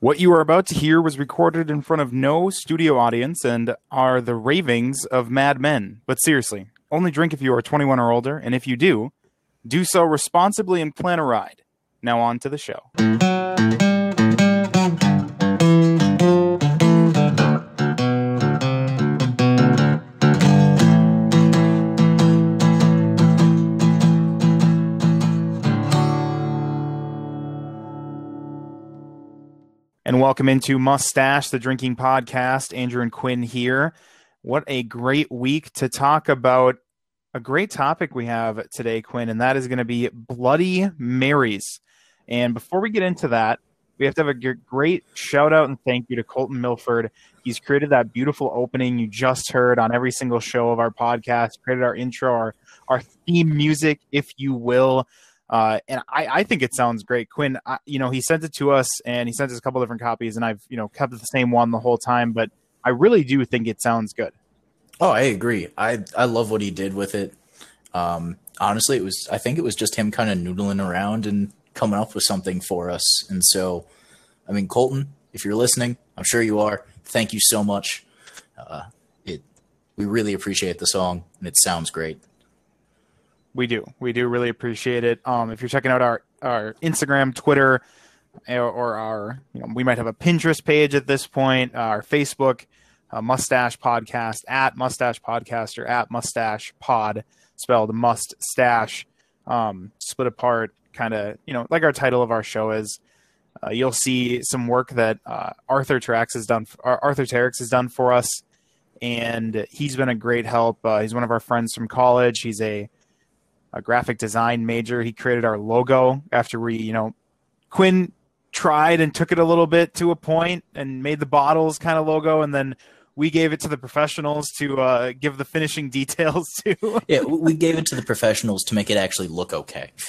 What you are about to hear was recorded in front of no studio audience and are the ravings of mad men. But seriously, only drink if you are 21 or older, and if you do, do so responsibly and plan a ride. Now on to the show. And welcome into Mustache, the drinking podcast. Andrew and Quinn here. What a great week to talk about a great topic we have today, Quinn, and that is going to be Bloody Marys. And before we get into that, we have to have a great shout out and thank you to Colton Milford. He's created that beautiful opening you just heard on every single show of our podcast, created our intro, our, our theme music, if you will. Uh, and I, I think it sounds great. Quinn, I, you know, he sent it to us and he sent us a couple different copies, and I've, you know, kept the same one the whole time, but I really do think it sounds good. Oh, I agree. I I love what he did with it. Um, honestly, it was I think it was just him kind of noodling around and coming up with something for us. And so, I mean, Colton, if you're listening, I'm sure you are. Thank you so much. Uh, it we really appreciate the song, and it sounds great. We do. We do really appreciate it. Um, if you're checking out our, our Instagram, Twitter, or, our, you know, we might have a Pinterest page at this point, our Facebook, uh, Mustache Podcast, at Mustache Podcast, or at Mustache Pod, spelled must stash, um, split apart, kind of, you know, like our title of our show is. Uh, you'll see some work that uh, Arthur Trax has done. Arthur Terex has done for us, and he's been a great help. Uh, he's one of our friends from college. He's a a graphic design major. He created our logo after we, you know, Quinn tried and took it a little bit to a point and made the bottles kind of logo, and then we gave it to the professionals to uh, give the finishing details to. yeah, we gave it to the professionals to make it actually look okay.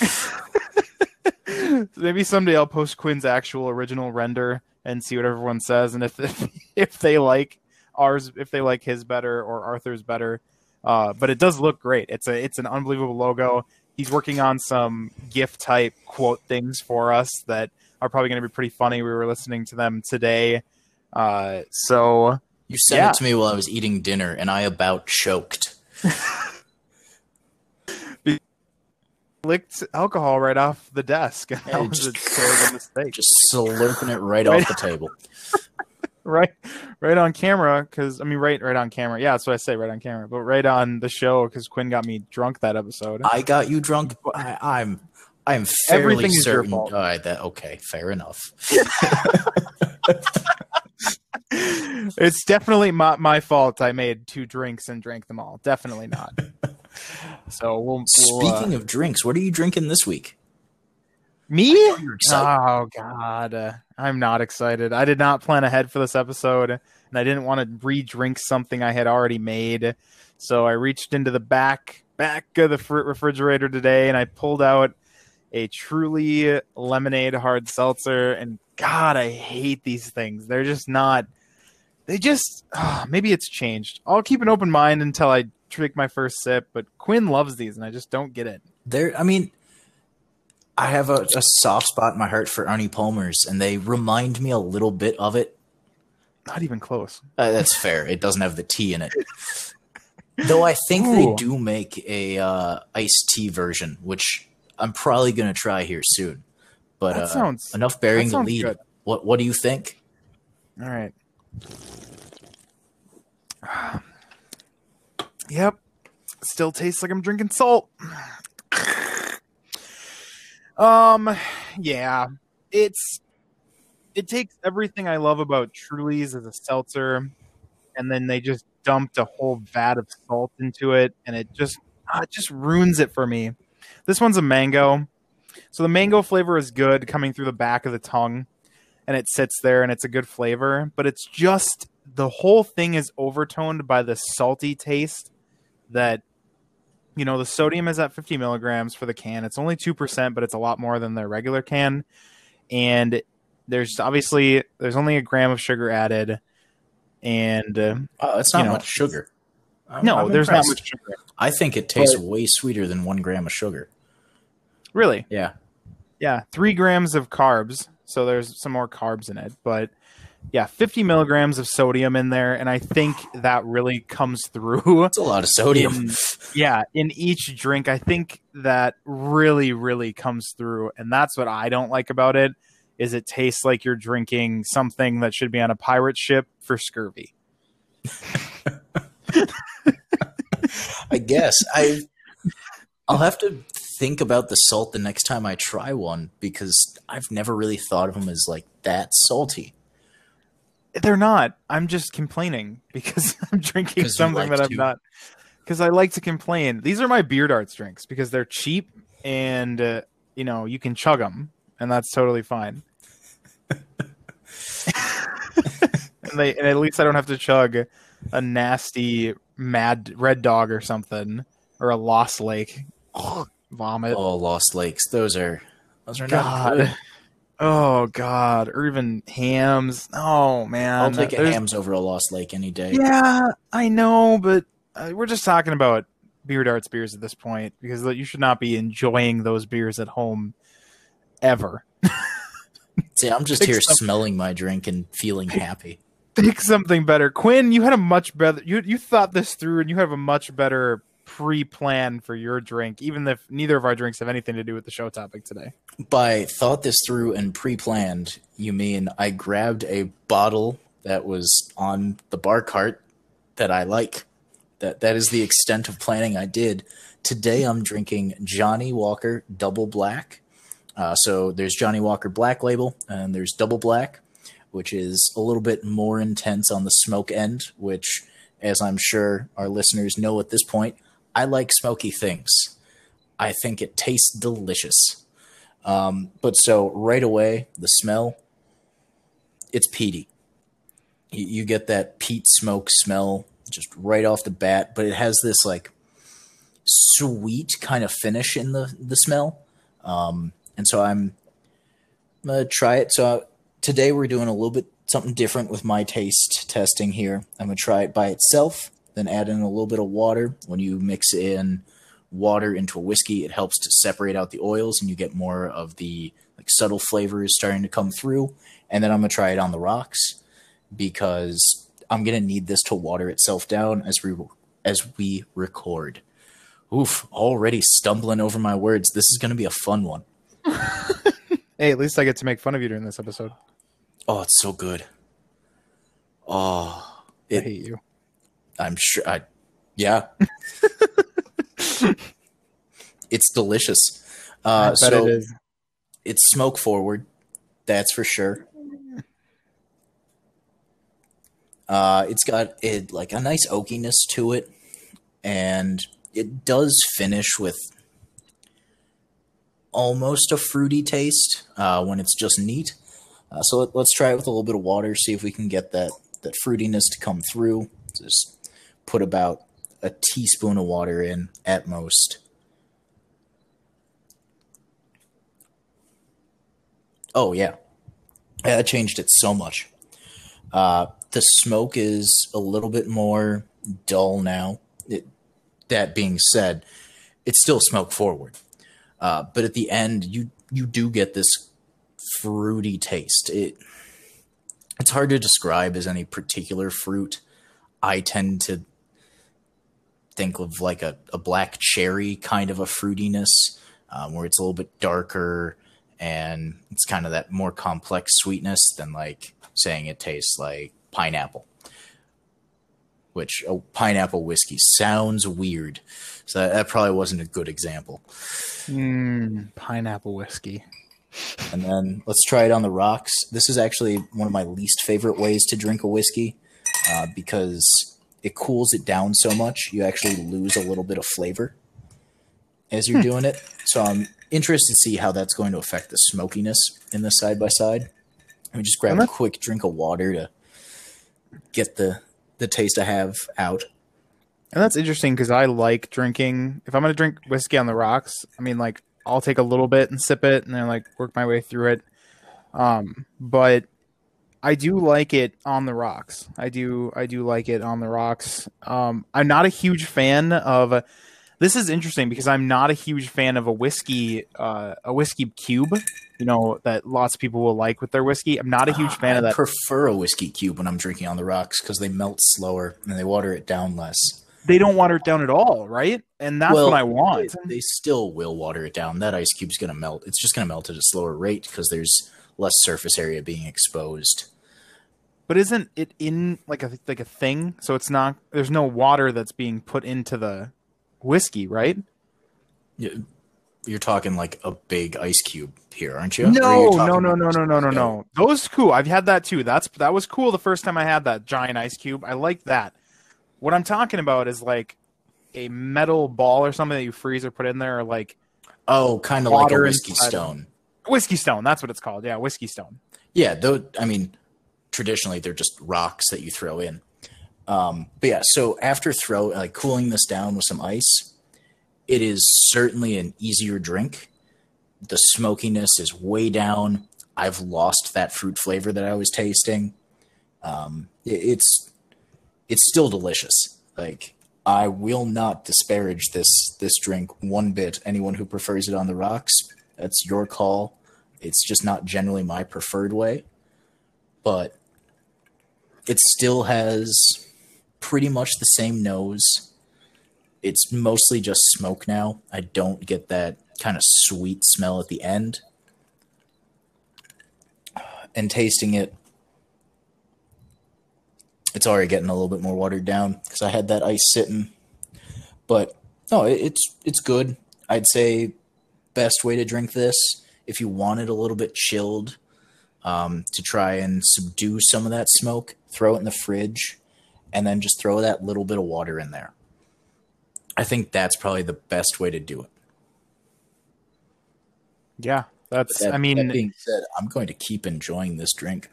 Maybe someday I'll post Quinn's actual original render and see what everyone says, and if if, if they like ours, if they like his better or Arthur's better, uh, but it does look great. It's a it's an unbelievable logo. He's working on some GIF type quote things for us that are probably going to be pretty funny. We were listening to them today. Uh, so you sent yeah. it to me while I was eating dinner, and I about choked. licked alcohol right off the desk. That was just, a terrible mistake. Just slurping it right, right off the table. Right right on camera because I mean right right on camera. Yeah, that's what I say, right on camera. But right on the show because Quinn got me drunk that episode. I got you drunk. I, am I'm fairly Everything certain uh, that okay, fair enough. it's definitely my, my fault. I made two drinks and drank them all. Definitely not. So we'll. we'll Speaking uh, of drinks, what are you drinking this week? Me? Oh God, uh, I'm not excited. I did not plan ahead for this episode, and I didn't want to re-drink something I had already made. So I reached into the back back of the fr- refrigerator today, and I pulled out a truly lemonade hard seltzer. And God, I hate these things. They're just not. They just oh, maybe it's changed. I'll keep an open mind until I drink my first sip. But Quinn loves these, and I just don't get it. There, I mean, I have a, a, soft spot in my heart for Arnie Palmer's, and they remind me a little bit of it. Not even close. Uh, that's fair. It doesn't have the tea in it. Though I think Ooh. they do make a uh, iced tea version, which I'm probably going to try here soon. But uh, sounds, enough bearing the lead. Good. What What do you think? All right. Yep. Still tastes like I'm drinking salt. Um, yeah, it's it takes everything I love about Truly's as a seltzer, and then they just dumped a whole vat of salt into it, and it just uh, it just ruins it for me. This one's a mango, so the mango flavor is good coming through the back of the tongue, and it sits there, and it's a good flavor. But it's just the whole thing is overtoned by the salty taste that you know the sodium is at 50 milligrams for the can. It's only 2% but it's a lot more than their regular can. And there's obviously there's only a gram of sugar added. And uh, oh, it's not know, much sugar. I'm, no I'm there's impressed. not much sugar. I think it tastes but, way sweeter than one gram of sugar. Really? Yeah. Yeah three grams of carbs. So there's some more carbs in it. But yeah, 50 milligrams of sodium in there, and I think that really comes through. It's a lot of sodium. In, yeah, in each drink, I think that really, really comes through, and that's what I don't like about it. Is it tastes like you're drinking something that should be on a pirate ship for scurvy? I guess I I'll have to think about the salt the next time I try one because I've never really thought of them as like that salty. They're not. I'm just complaining because I'm drinking something like that I'm not. Because I like to complain. These are my beer darts drinks because they're cheap and uh, you know you can chug them, and that's totally fine. and they and at least I don't have to chug a nasty mad red dog or something or a lost lake. Vomit. Oh, Lost Lakes. Those are those are not good. Oh God. Or even Hamm's. Oh man. I'll take a Hamm's over a Lost Lake any day. Yeah, I know, but uh, we're just talking about beer darts beers at this point because you should not be enjoying those beers at home ever. See, I'm just Pick here some- smelling my drink and feeling happy. Pick something better, Quinn. You had a much better. You you thought this through, and you have a much better pre-plan for your drink, even if neither of our drinks have anything to do with the show topic today. By thought this through and pre-planned, you mean I grabbed a bottle that was on the bar cart that I like. That that is the extent of planning I did. Today I'm drinking Johnnie Walker Double Black. Uh, so there's Johnnie Walker Black Label and there's Double Black, which is a little bit more intense on the smoke end. Which, as I'm sure our listeners know at this point, I like smoky things. I think it tastes delicious. Um, but so right away, the smell, it's peaty. You, you get that peat smoke smell just right off the bat, but it has this like sweet kind of finish in the the smell. Um, and so I'm, I'm gonna try it. So today we're doing a little bit something different with my taste testing here. I'm gonna try it by itself, then add in a little bit of water. When you mix in water into a whiskey, it helps to separate out the oils, and you get more of the like subtle flavors starting to come through. And then I'm gonna try it on the rocks because I'm gonna need this to water itself down as we as we record. Oof! Already stumbling over my words. This is gonna be a fun one. Hey, at least I get to make fun of you during this episode. Oh, it's so good. Oh, I hate you. I'm sure. I, yeah, it's delicious. Uh, so it is. it's smoke forward, that's for sure. Uh, it's got it like a nice oakiness to it, and it does finish with almost a fruity taste uh, when it's just neat. Uh, so let, let's try it with a little bit of water, see if we can get that that fruitiness to come through. Just put about a teaspoon of water in at most. Oh yeah, that changed it so much. Uh, the smoke is a little bit more dull now. It, that being said, it's still smoke forward, uh, but at the end, you you do get this fruity taste. It it's hard to describe as any particular fruit. I tend to think of like a, a black cherry kind of a fruitiness, um, where it's a little bit darker and it's kind of that more complex sweetness than like saying it tastes like pineapple. Which oh, pineapple whiskey sounds weird, so that, that probably wasn't a good example. Mm, pineapple whiskey. And then let's try it on the rocks. This is actually one of my least favorite ways to drink a whiskey uh, because it cools it down so much. You actually lose a little bit of flavor as you're doing it. So I'm interested to see how that's going to affect the smokiness in the side by side. Let me just grab a quick drink of water to get the the taste I have out. And that's interesting because I like drinking. If I'm going to drink whiskey on the rocks, I mean, like, I'll take a little bit and sip it and then, like, work my way through it. Um, but I do like it on the rocks. I do, I do like it on the rocks. Um, I'm not a huge fan of This is interesting because I'm not a huge fan of a whiskey, uh, a whiskey cube. You know that lots of people will like with their whiskey. I'm not a huge fan I of that. I prefer a whiskey cube when I'm drinking on the rocks because they melt slower and they water it down less. they don't water it down at all, right? And that's Well, what I want. They, they still will water it down. That ice cube's going to melt. It's just going to melt at a slower rate because there's less surface area being exposed. But isn't it in like a like a thing? So it's not. There's no water that's being put into the whiskey, right? You- You're talking like a big ice cube here, aren't you? No, no, no, no, no, no, no, no. Those cool. I've had that too. That's that was cool the first time I had that giant ice cube. I like that. What I'm talking about is like a metal ball or something that you freeze or put in there, or like Oh, kind of like a whiskey inside. stone. Whiskey stone. That's what it's called. Yeah, whiskey stone. Yeah, though I mean, traditionally they're just rocks that you throw in. Um, but yeah, so after throw like cooling this down with some ice, it is certainly an easier drink. The smokiness is way down. I've lost that fruit flavor that I was tasting. Um, it- it's it's still delicious. Like I will not disparage this this drink one bit. Anyone who prefers it on the rocks, that's your call. It's just not generally my preferred way, but it still has pretty much the same nose. It's mostly just smoke now. I don't get that kind of sweet smell at the end. And tasting it, it's already getting a little bit more watered down because I had that ice sitting. But no, it's it's good. I'd say best way to drink this if you want it a little bit chilled um, to try and subdue some of that smoke. Throw it in the fridge, and then just throw that little bit of water in there. I think that's probably the best way to do it. Yeah, that's. That, I mean, that being said, I'm going to keep enjoying this drink.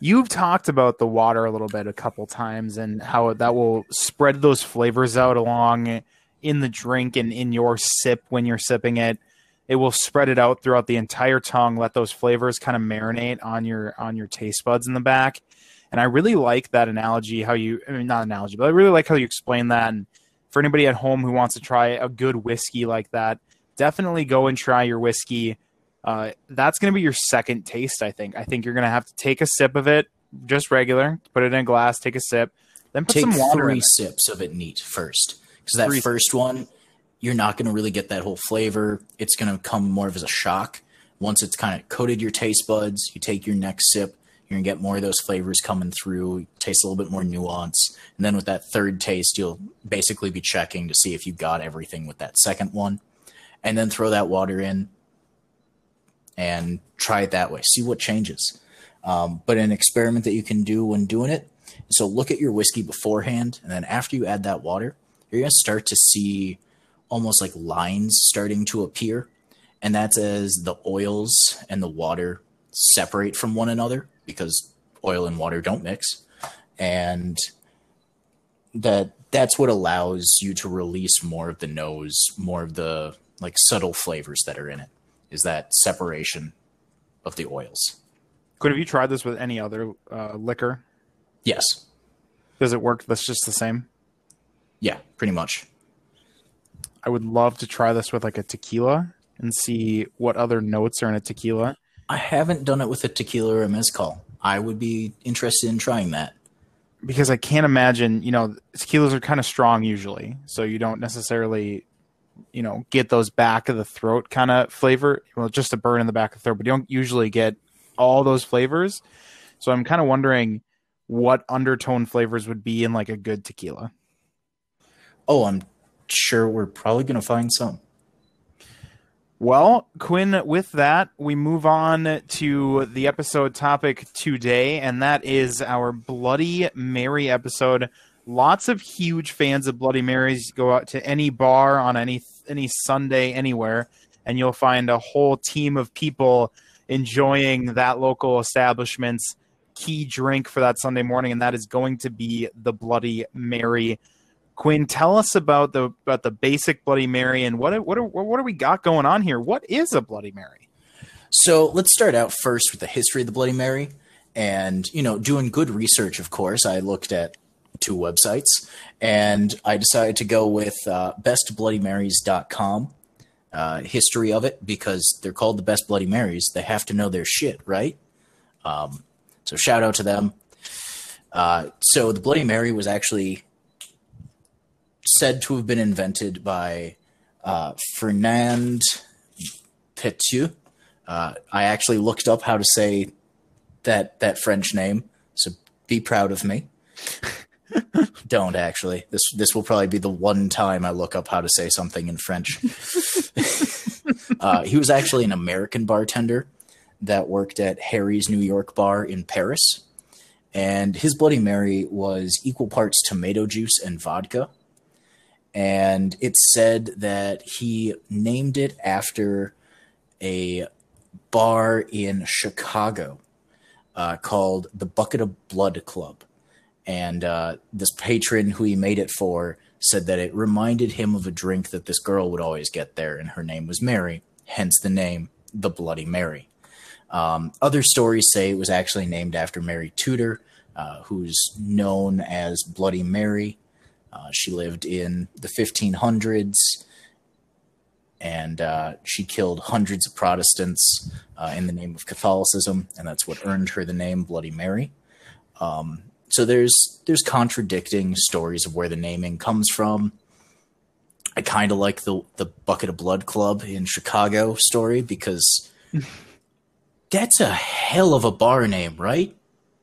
You've talked about the water a little bit a couple times and how that will spread those flavors out along in the drink and in your sip when you're sipping it. It will spread it out throughout the entire tongue, let those flavors kind of marinate on your on your taste buds in the back. And I really like that analogy, how you I mean not analogy, but I really like how you explain that. And for anybody at home who wants to try a good whiskey like that, definitely go and try your whiskey uh, that's going to be your second taste. I think. I think you're going to have to take a sip of it, just regular. Put it in a glass. Take a sip. Then put Take some water three sips of it neat first, because that Three- first one, you're not going to really get that whole flavor. It's going to come more of as a shock. Once it's kind of coated your taste buds, you take your next sip. You're gonna get more of those flavors coming through. Taste a little bit more nuance, and then with that third taste, you'll basically be checking to see if you got everything with that second one, and then throw that water in, and try it that way. See what changes. Um, but an experiment that you can do when doing it so look at your whiskey beforehand, and then after you add that water, you're gonna start to see almost like lines starting to appear, and that's as the oils and the water separate from one another because oil and water don't mix, and that that's what allows you to release more of the nose, more of the like subtle flavors that are in it. Is that separation of the oils? Quinn, have you tried this with any other uh, liquor? Yes. Does it work? That's just the same. Yeah, pretty much. I would love to try this with like a tequila and see what other notes are in a tequila. I haven't done it with a tequila or a mezcal. I would be interested in trying that. because I can't imagine, you know, tequilas are kind of strong usually, so you don't necessarily, you know, get those back of the throat kind of flavor. Well, just a burn in the back of the throat, but you don't usually get all those flavors. So I'm kind of wondering what undertone flavors would be in like a good tequila. Oh, I'm sure we're probably going to find some. Well, Quinn, with that, we move on to the episode topic today, and that is our Bloody Mary episode. Lots of huge fans of Bloody Marys go out to any bar on any any Sunday anywhere, and you'll find a whole team of people enjoying that local establishment's key drink for that Sunday morning, and that is going to be the Bloody Mary. Quinn, tell us about the about the basic Bloody Mary and what what what do we got going on here? What is a Bloody Mary? So let's start out first with the history of the Bloody Mary. And, you know, doing good research, of course, I looked at two websites, and I decided to go with uh, bestbloodymarys.com. Uh, history of it because they're called the Best Bloody Marys. They have to know their shit, right? Um, so shout out to them. Uh, so the Bloody Mary was actually said to have been invented by uh, Fernand Petiot. Uh, I actually looked up how to say that that French name, so be proud of me. Don't actually. This this will probably be the one time I look up how to say something in French. uh, he was actually an American bartender that worked at Harry's New York bar in Paris, and his Bloody Mary was equal parts tomato juice and vodka. And it's said that he named it after a bar in Chicago uh, called the Bucket of Blood Club and uh, this patron who he made it for said that it reminded him of a drink that this girl would always get there, and her name was Mary, hence the name the Bloody Mary. Um, other stories say it was actually named after Mary Tudor, uh, who's known as Bloody Mary. Uh, she lived in the 1500s and uh, she killed hundreds of Protestants uh, in the name of Catholicism, and that's what earned her the name Bloody Mary. Um, so there's there's contradicting stories of where the naming comes from. I kind of like the the bucket of blood club in Chicago story because that's a hell of a bar name, right?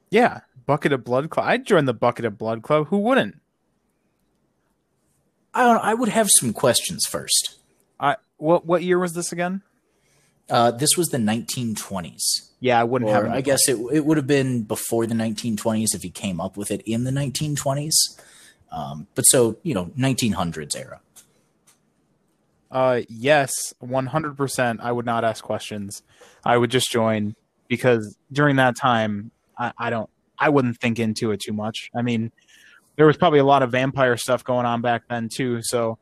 Yeah, bucket of blood club. I'd join the bucket of blood club. Who wouldn't? I don't. I would have some questions first. I what what year was this again? Uh, this was the 1920s. Yeah, I wouldn't Or have. I guess it it would have been before the 1920s if he came up with it in the 1920s. Um, but so you know, 1900s era. Uh, yes, one hundred percent. I would not ask questions. I would just join because during that time, I, I don't. I wouldn't think into it too much. I mean, there was probably a lot of vampire stuff going on back then too. So,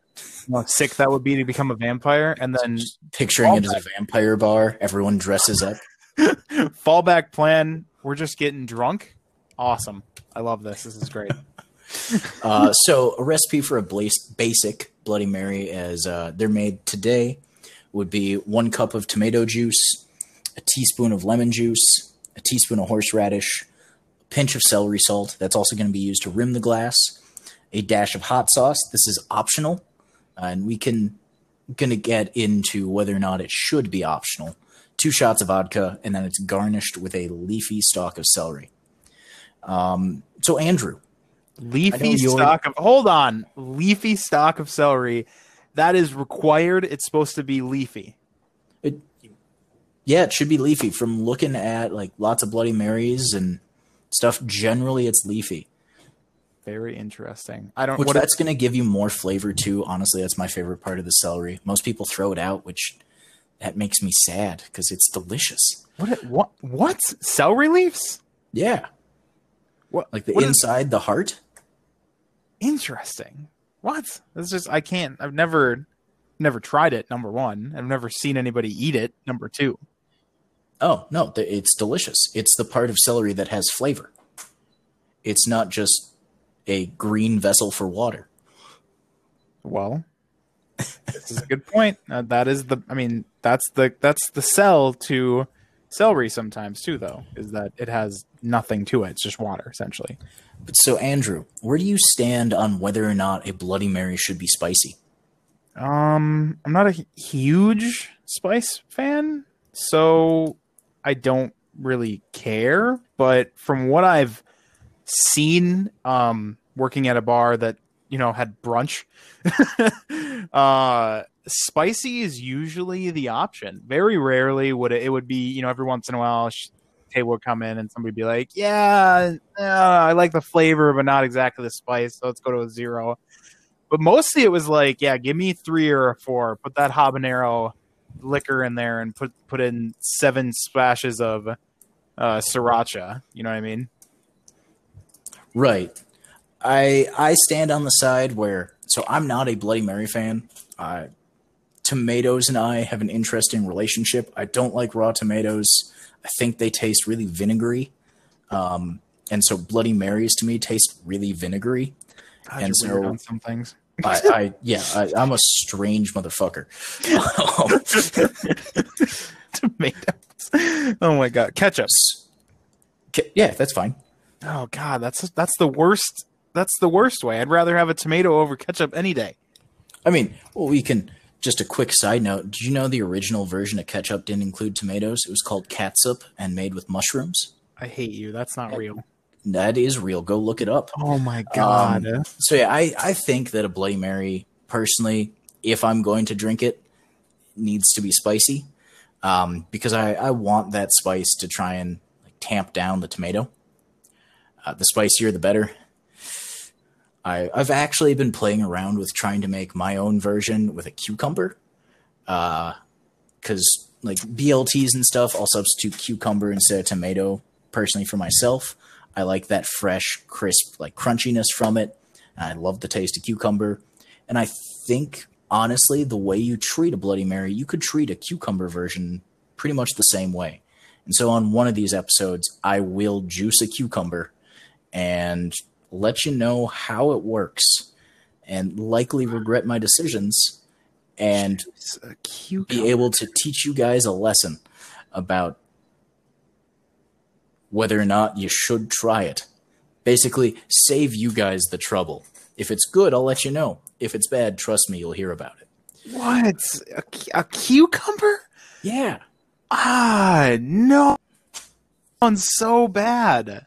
you know, sick that would be to become a vampire, and then Picturing it as a vampire bar, everyone dresses up. fallback plan. We're just getting drunk. Awesome. I love this. This is great. Uh, so a recipe for a basic Bloody Mary, as uh, they're made today, would be one cup of tomato juice, a teaspoon of lemon juice, a teaspoon of horseradish, pinch of celery salt. That's also going to be used to rim the glass. A dash of hot sauce. This is optional, uh, and we can going to get into whether or not it should be optional. Two shots of vodka, and then it's garnished with a leafy stalk of celery. Um, so Andrew, leafy you're- of hold on leafy stalk of celery that is required it's supposed to be leafy It, yeah, it should be leafy. From looking at like lots of Bloody Marys and stuff, generally it's leafy, very interesting. I don't which what that's going to give you more flavor too. Honestly, that's my favorite part of the celery. Most people throw it out, which that makes me sad because it's delicious. what what what? Celery leaves? Yeah, what like the what is- inside, the heart. interesting. What? It's just i can't i've never never tried it number one. I've never seen anybody eat it number two Oh no, it's delicious. It's the part of celery that has flavor. It's not just a green vessel for water. well this is a good point uh, that is the i mean that's the that's the sell to celery sometimes too though is that it has nothing to it it's just water essentially But so, Andrew, where do you stand on whether or not a Bloody Mary should be spicy? um i'm not a huge spice fan so i don't really care but from what i've seen um working at a bar that you know had brunch uh spicy is usually the option. Very rarely would it, it would be you know every once in a while table would come in and somebody would be like yeah uh, i like the flavor but not exactly the spice so let's go to a zero. But mostly it was like yeah give me three or a four put that habanero liquor in there and put put in seven splashes of uh sriracha you know what i mean Right. I I stand on the side where so I'm not a Bloody Mary fan. Uh, tomatoes and I have an interesting relationship. I don't like raw tomatoes. I think they taste really vinegary. Um, and so Bloody Marys to me taste really vinegary. God, And so- on some things. I, I yeah, I, I'm a strange motherfucker. Tomatoes. Oh my god, ketchup. K- yeah, that's fine. Oh god, that's that's the worst. That's the worst way. I'd rather have a tomato over ketchup any day. I mean, well, we can. Just a quick side note: Did you know the original version of ketchup didn't include tomatoes? It was called catsup and made with mushrooms. I hate you. That's not real. That is real. Go look it up. Oh my god. So yeah, I, I think that a Bloody Mary, personally, if I'm going to drink it, needs to be spicy, um, because I, I want that spice to try and like tamp down the tomato. Uh, the spicier, the better. I I've actually been playing around with trying to make my own version with a cucumber, because like BLTs and stuff, I'll substitute cucumber instead of tomato. Personally, for myself, I like that fresh, crisp, like crunchiness from it. I love the taste of cucumber. And I think, honestly, the way you treat a Bloody Mary, you could treat a cucumber version pretty much the same way. And so, on one of these episodes, I will juice a cucumber and let you know how it works and likely regret my decisions and be able to teach you guys a lesson about whether or not you should try it. Basically, save you guys the trouble. If it's good, I'll let you know. If it's bad, trust me, you'll hear about it. What? A, a cucumber? Yeah. Ah, no. Sounds so bad.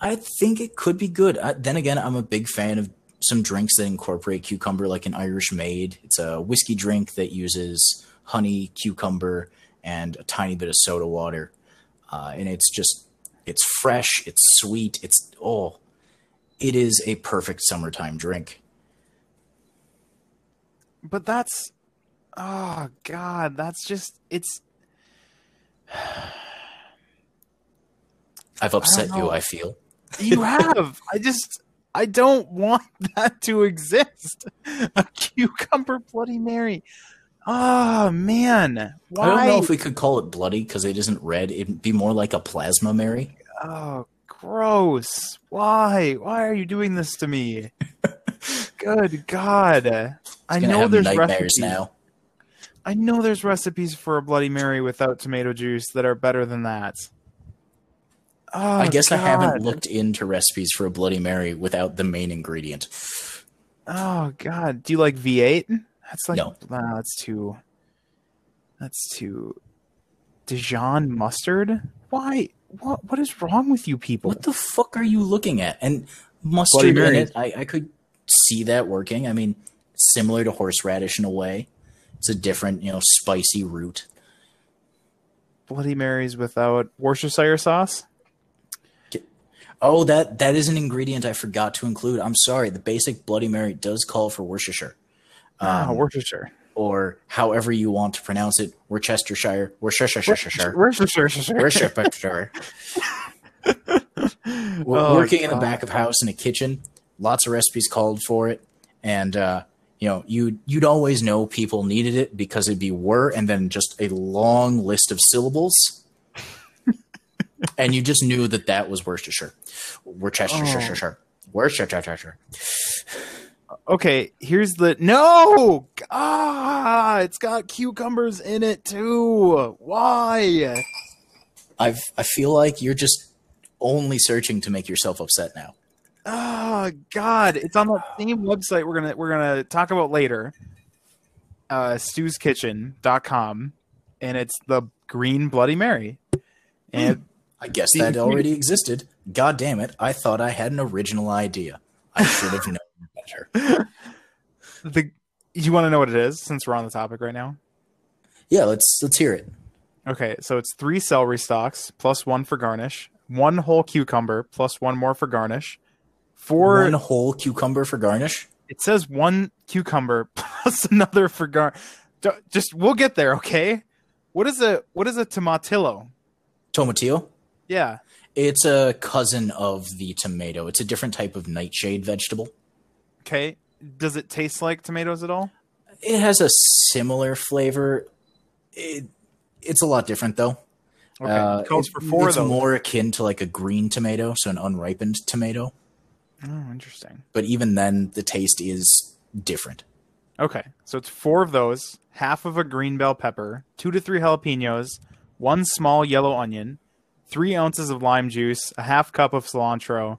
I think it could be good. I, then again, I'm a big fan of some drinks that incorporate cucumber, like an Irish Maid. It's a whiskey drink that uses honey, cucumber, and a tiny bit of soda water. Uh, and it's just, it's fresh, it's sweet, it's, oh, it is a perfect summertime drink. But that's oh god, that's just it's I've upset you. I feel. you have. I just I don't want that to exist. A cucumber bloody mary. Oh man. Why? I don't know if we could call it bloody because it isn't red. It'd be more like a plasma Mary. Oh, gross. Why? Why are you doing this to me? Good God. I know there's recipes. now. I know there's recipes for a Bloody Mary without tomato juice that are better than that. Oh, I guess I haven't looked into recipes for a Bloody Mary without the main ingredient. Oh God, do you like V8? That's like No. nah, that's too. That's too. Dijon mustard? Why? What? What is wrong with you people? What the fuck are you looking at? And mustard Bloody in Mary. it, I, I could see that working. I mean, similar to horseradish in a way. It's a different, you know, spicy root. Bloody Marys without Worcestershire sauce? Oh, that that is an ingredient I forgot to include. I'm sorry. The basic Bloody Mary does call for Worcestershire, Ah, Um, Worcestershire. or however you want to pronounce it, Worcestershire, Worcestershire, Worcestershire. Worcestershire. We're Oh, working in the back of house in a kitchen. Lots of recipes called for it, and uh, you know, you you'd always know people needed it because it'd be were and then just a long list of syllables, and you just knew that that was Worcestershire, Worcestershire, Worcestershire. Okay, here's the no. Ah, it's got cucumbers in it too. Why? I've I feel like you're just only searching to make yourself upset now. Oh God, it's on the same website we're gonna we're gonna talk about later. Uh, stewskitchen.com, and it's the green Bloody Mary. And I guess that already existed. God damn it! I thought I had an original idea. I should have known better. the you want to know what it is since we're on the topic right now? Yeah, let's let's hear it. Okay, so it's three celery stalks plus one for garnish, one whole cucumber plus one more for garnish, four. One whole cucumber for garnish. It says one cucumber plus another for gar. Just we'll get there, okay? What is a what is a tomatillo? Tomatillo. Yeah. It's a cousin of the tomato. It's a different type of nightshade vegetable. Okay. Does it taste like tomatoes at all? It has a similar flavor. It, it's a lot different though. Okay, Uh, it- four it's those. more akin to like a green tomato, so an unripened tomato. Oh, interesting. But even then, the taste is different. Okay, so it's four of those, half of a green bell pepper, two to three jalapenos, one small yellow onion, three ounces of lime juice, a half cup of cilantro,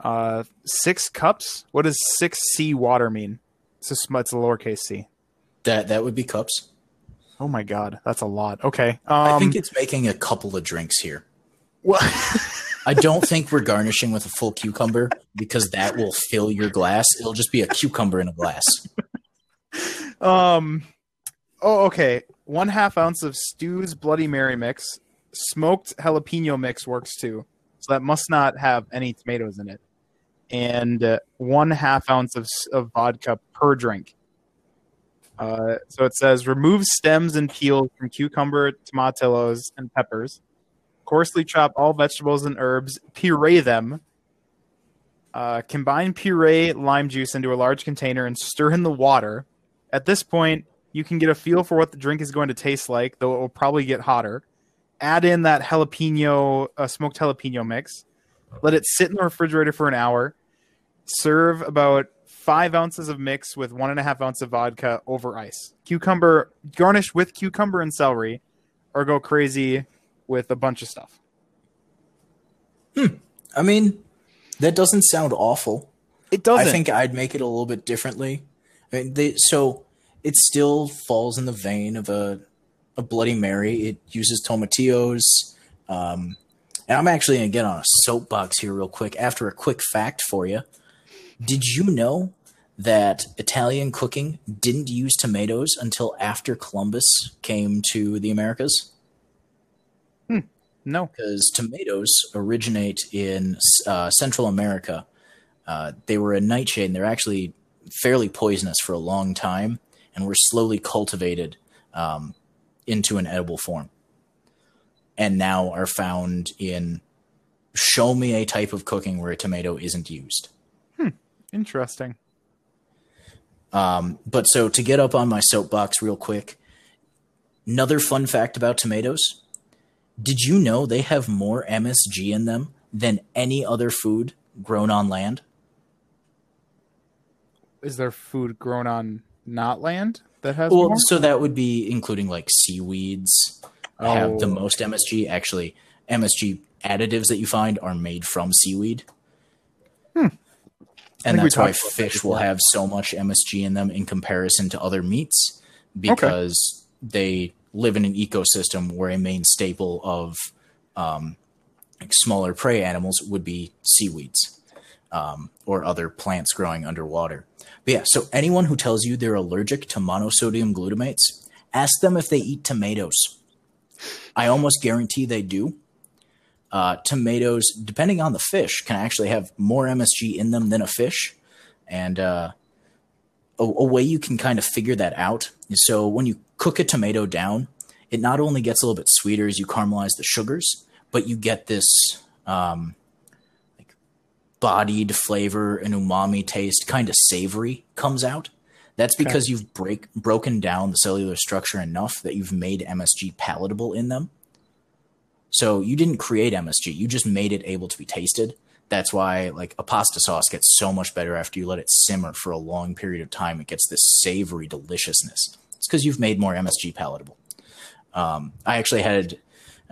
uh, six cups. What does six C water mean? It's a, sm- it's a lowercase c. That that would be cups. Oh my god, that's a lot. Okay, um, I think it's making a couple of drinks here. well, I don't think we're garnishing with a full cucumber because that will fill your glass. It'll just be a cucumber in a glass. Um. Oh, okay. One half ounce of Stew's Bloody Mary mix. Smoked jalapeno mix works too. So that must not have any tomatoes in it. And uh, one half ounce of, of vodka per drink. Uh, so it says remove stems and peels from cucumber, tomatillos, and peppers. Coarsely chop all vegetables and herbs. Puree them. Uh, combine puree lime juice into a large container and stir in the water. At this point, you can get a feel for what the drink is going to taste like, though it will probably get hotter. Add in that jalapeno, uh, smoked jalapeno mix. Let it sit in the refrigerator for an hour. Serve about five ounces of mix with one and a half ounce of vodka over ice. Cucumber, garnish with cucumber and celery, or go crazy with a bunch of stuff. Hmm. I mean, that doesn't sound awful. It doesn't. I think I'd make it a little bit differently. I mean, they, so it still falls in the vein of a a Bloody Mary. It uses tomatillos. Um, and I'm actually going to get on a soapbox here real quick. After a quick fact for you, did you know that Italian cooking didn't use tomatoes until after Columbus came to the Americas? no. because tomatoes originate in uh, Central America. Uh, they were a nightshade, and they're actually fairly poisonous for a long time, and were slowly cultivated um, into an edible form, and now are found in. Show me a type of cooking where a tomato isn't used. Interesting. Um, but so to get up on my soapbox real quick, another fun fact about tomatoes. Did you know they have more MSG in them than any other food grown on land? Is there food grown on not land that has Well, more? so that would be including like seaweeds have the Oh. most MSG. Actually, MSG additives that you find are made from seaweed. Hmm. And that's why about that fish will have so much MSG in them in comparison to other meats because they live in an ecosystem where a main staple of um, like smaller prey animals would be seaweeds um, or other plants growing underwater. But yeah, so anyone who tells you they're allergic to monosodium glutamates, ask them if they eat tomatoes. I almost guarantee they do. Uh, tomatoes, depending on the fish, can actually have more MSG in them than a fish. And uh, a, a way you can kind of figure that out is so when you cook a tomato down, it not only gets a little bit sweeter as you caramelize the sugars, but you get this um, bodied flavor and umami taste, kind of savory comes out. That's because you've break broken down the cellular structure enough that you've made MSG palatable in them. So you didn't create MSG, you just made it able to be tasted. That's why like a pasta sauce gets so much better after you let it simmer for a long period of time. It gets this savory deliciousness. It's because you've made more MSG palatable. Um, I actually had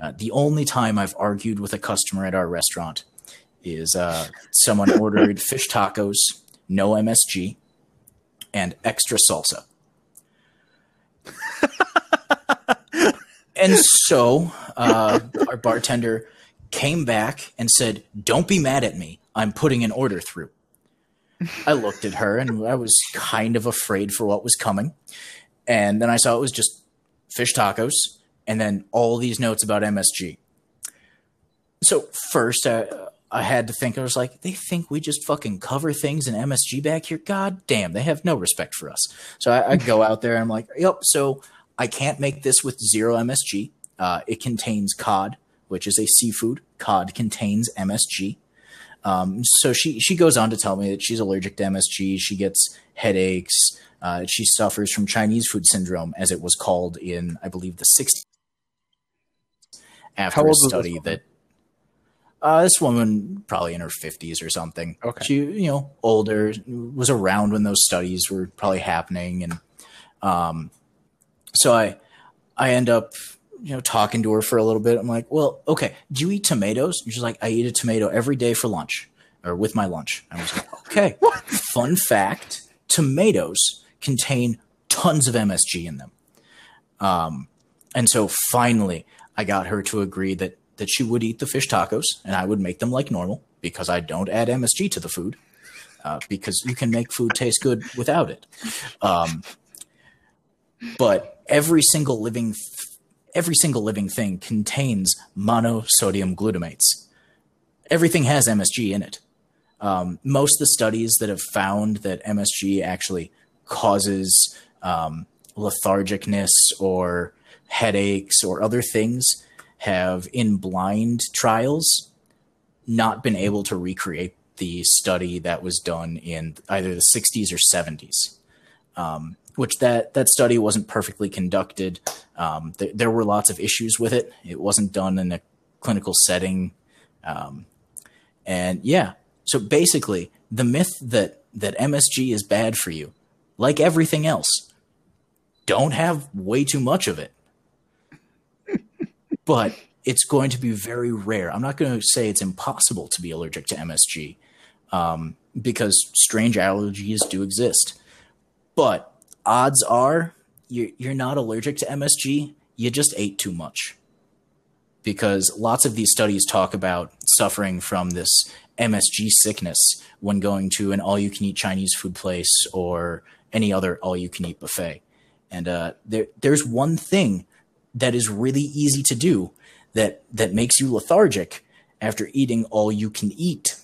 uh, the only time I've argued with a customer at our restaurant is uh, someone ordered fish tacos, no MSG, and extra salsa. and so uh, our bartender came back and said, Don't be mad at me. I'm putting an order through. I looked at her and I was kind of afraid for what was coming. And then I saw it was just fish tacos and then all these notes about MSG. So, first, I, I had to think, I was like, they think we just fucking cover things in MSG back here? God damn, they have no respect for us. So, I, I go out there and I'm like, yep, so I can't make this with zero MSG. Uh, it contains cod, which is a seafood. Cod contains MSG. Um, so she she goes on to tell me that she's allergic to MSG. She gets headaches. Uh, she suffers from Chinese food syndrome, as it was called in, I believe, the 60s. after How a old was this study that uh, this woman probably in her 50s or something. Okay. She, you know, older, was around when those studies were probably happening. And um, so I, I end up, you know, talking to her for a little bit. I'm like, well, okay, do you eat tomatoes? And she's like, I eat a tomato every day for lunch or with my lunch. I was like, okay. Fun fact tomatoes contain tons of MSG in them. Um, and so finally, I got her to agree that that she would eat the fish tacos, and I would make them like normal because I don't add MSG to the food. Uh, because you can make food taste good without it. Um, but every single living, every single living thing contains monosodium glutamates. Everything has MSG in it. Um, most of the studies that have found that MSG actually causes um, lethargicness or headaches or other things have in blind trials not been able to recreate the study that was done in either the 60s or 70s um, which that that study wasn't perfectly conducted. Um, th- there were lots of issues with it. It wasn't done in a clinical setting. Um, and yeah. So basically the myth that that msg is bad for you like everything else don't have way too much of it but it's going to be very rare. I'm not going to say it's impossible to be allergic to MSG um, because strange allergies do exist. But odds are you're, you're not allergic to MSG, you just ate too much. Because lots of these studies talk about suffering from this MSG sickness when going to an all you can eat Chinese food place or any other all you can eat buffet. And uh, there, there's one thing that is really easy to do that that makes you lethargic after eating all you can eat.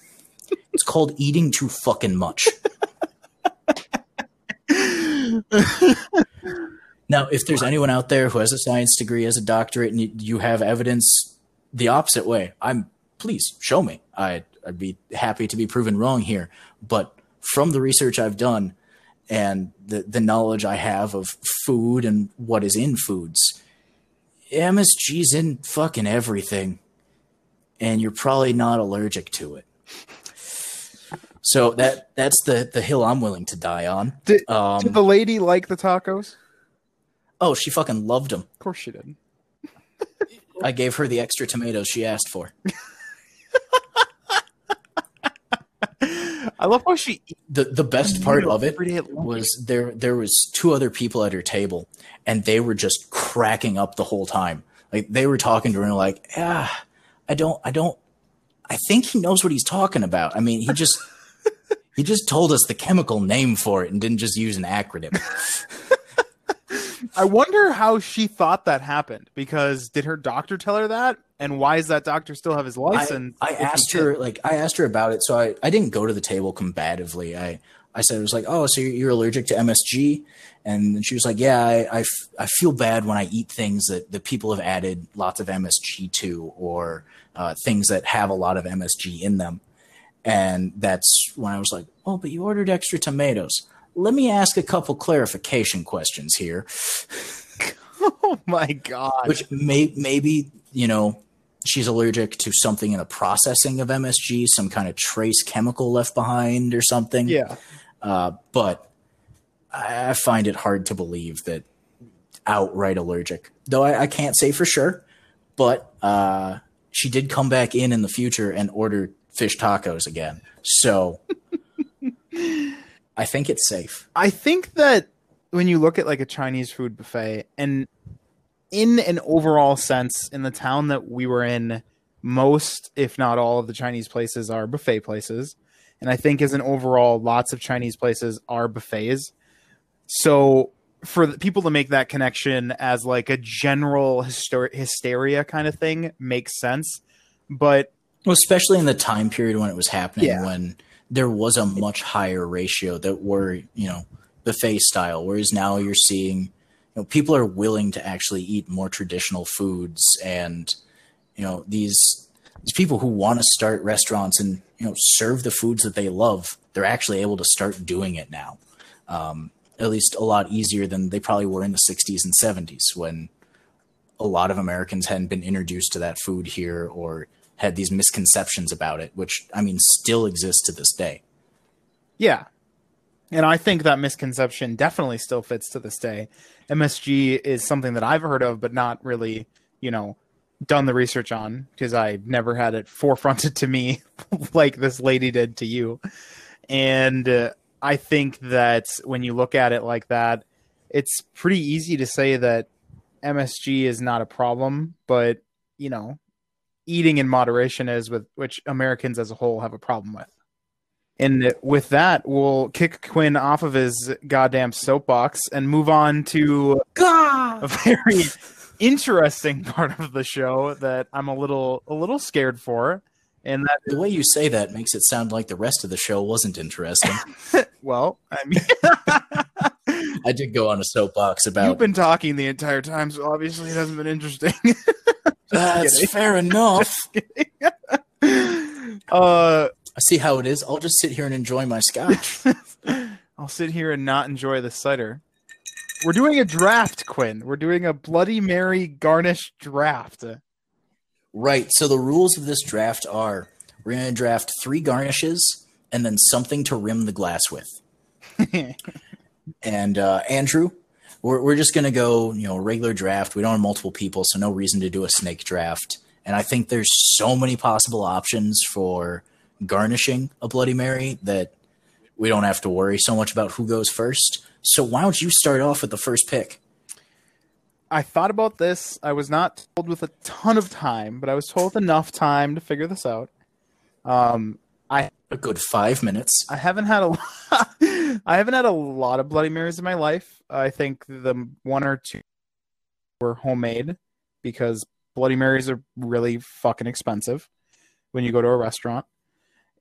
It's called eating too fucking much. now, if there's anyone out there who has a science degree, has a doctorate, and you, have evidence the opposite way, I'm please show me. I, I'd be happy to be proven wrong here. But from the research I've done and the, the knowledge I have of food and what is in foods, MSG's in fucking everything, and you're probably not allergic to it. So that that's the the hill I'm willing to die on. Did, Um, did the lady like the tacos? oh, she fucking loved them. Of course she did. I gave her the extra tomatoes she asked for. I love how she the The best part of it every day at lunch. was there there was two other people at her table, and they were just cracking up the whole time. Like they were talking to her, and like, ah, I don't, I don't, I think he knows what he's talking about. I mean, he just. He just told us the chemical name for it and didn't just use an acronym. I wonder how she thought that happened because did her doctor tell her that? And why does that doctor still have his license? I, I asked her like I asked her about it, so I, I didn't go to the table combatively. I I said it was like, oh, so you're, you're allergic to MSG, and she was like, yeah, I, I, f- I feel bad when I eat things that the people have added lots of MSG to, or uh, things that have a lot of MSG in them, and that's when I was like, oh, but you ordered extra tomatoes. Let me ask a couple clarification questions here. Oh my god. which may maybe you know she's allergic to something in the processing of MSG, some kind of trace chemical left behind or something. yeah. Uh, but I find it hard to believe that outright allergic. Though I, I can't say for sure, but uh, she did come back in in the future and order fish tacos again. So I think it's safe. I think that when you look at like a Chinese food buffet and in an overall sense in the town that we were in most if not all of the Chinese places are buffet places and I think as an overall lots of Chinese places are buffets. So for the people to make that connection as like a general hyster- hysteria kind of thing makes sense. But Well, especially in the time period when it was happening, Yeah. when there was a much higher ratio that were, you know, buffet style, whereas now you're seeing, know, people are willing to actually eat more traditional foods, and you know these these people who want to start restaurants and you know serve the foods that they love, they're actually able to start doing it now. Um, at least a lot easier than they probably were in the 60s and 70s when a lot of Americans hadn't been introduced to that food here or had these misconceptions about it, which I mean still exists to this day. Yeah. And I think that misconception definitely still fits to this day. MSG is something that I've heard of, but not really, you know, done the research on because I never had it forefronted to me like this lady did to you. And uh, I think that when you look at it like that, it's pretty easy to say that MSG is not a problem, but you know, eating in moderation is with which Americans as a whole have a problem with. And with that, we'll kick Quinn off of his goddamn soapbox and move on to a very interesting part of the show that I'm a little a little scared for. And that the way you say that makes it sound like the rest of the show wasn't interesting. well, I mean I did go on a soapbox about You've been talking the entire time, so obviously it hasn't been interesting. That's kidding. fair enough. uh I see how it is. I'll just sit here and enjoy my scotch. I'll sit here and not enjoy the cider. We're doing a draft, Quinn. We're doing a Bloody Mary garnish draft. right. So the rules of this draft are we're going to draft three garnishes and then something to rim the glass with. And uh, Andrew, we're, we're just going to go, you know, regular draft. We don't have multiple people, so no reason to do a snake draft. And I think there's so many possible options for garnishing a Bloody Mary that we don't have to worry so much about who goes first. So why don't you start off with the first pick? I thought about this. I was not told with a ton of time, but I was told enough time to figure this out. Um, I A good five minutes. I haven't had a lot, I haven't had a lot of Bloody Marys in my life. I think the one or two were homemade because Bloody Marys are really fucking expensive when you go to a restaurant.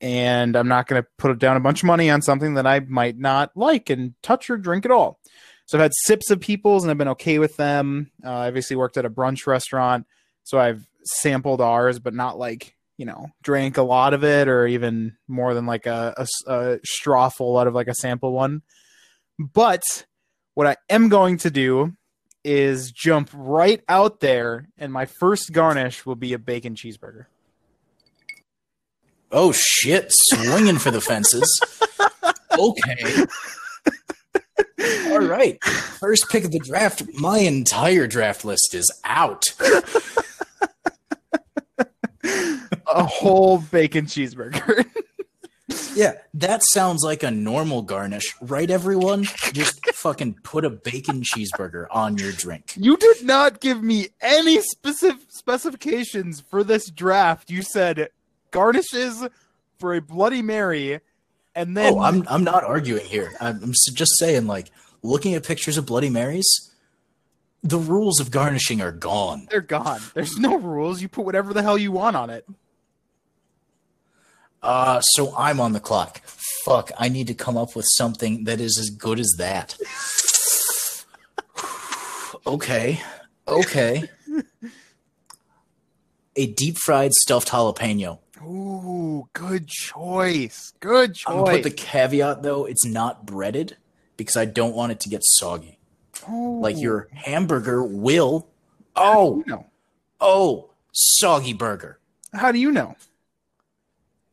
And I'm not going to put down a bunch of money on something that I might not like and touch or drink at all. So I've had sips of people's and I've been okay with them. Uh, I obviously worked at a brunch restaurant, so I've sampled ours, but not like you know drank a lot of it or even more than like a straw full out of like a sample one. But what I am going to do is jump right out there, and my first garnish will be a bacon cheeseburger. Oh shit, swinging for the fences. Okay. All right. First pick of the draft. My entire draft list is out. A whole bacon cheeseburger. Yeah, that sounds like a normal garnish, right everyone? Just fucking put a bacon cheeseburger on your drink. You did not give me any specific specifications for this draft. You said garnishes for a Bloody Mary, and then Oh, I'm I'm not arguing here. I'm, just saying like looking at pictures of bloody marys, the rules of garnishing are gone. they're gone. There's no rules. You put whatever the hell you want on it. Uh, so I'm on the clock. Fuck, I need to come up with something that is as good as that. okay. Okay. A deep fried stuffed jalapeno. Ooh, good choice. Good choice. I'm gonna put the caveat though, it's not breaded because I don't want it to get soggy. Ooh. Like your oh. hamburger will Oh, No. oh, soggy burger. How do you know?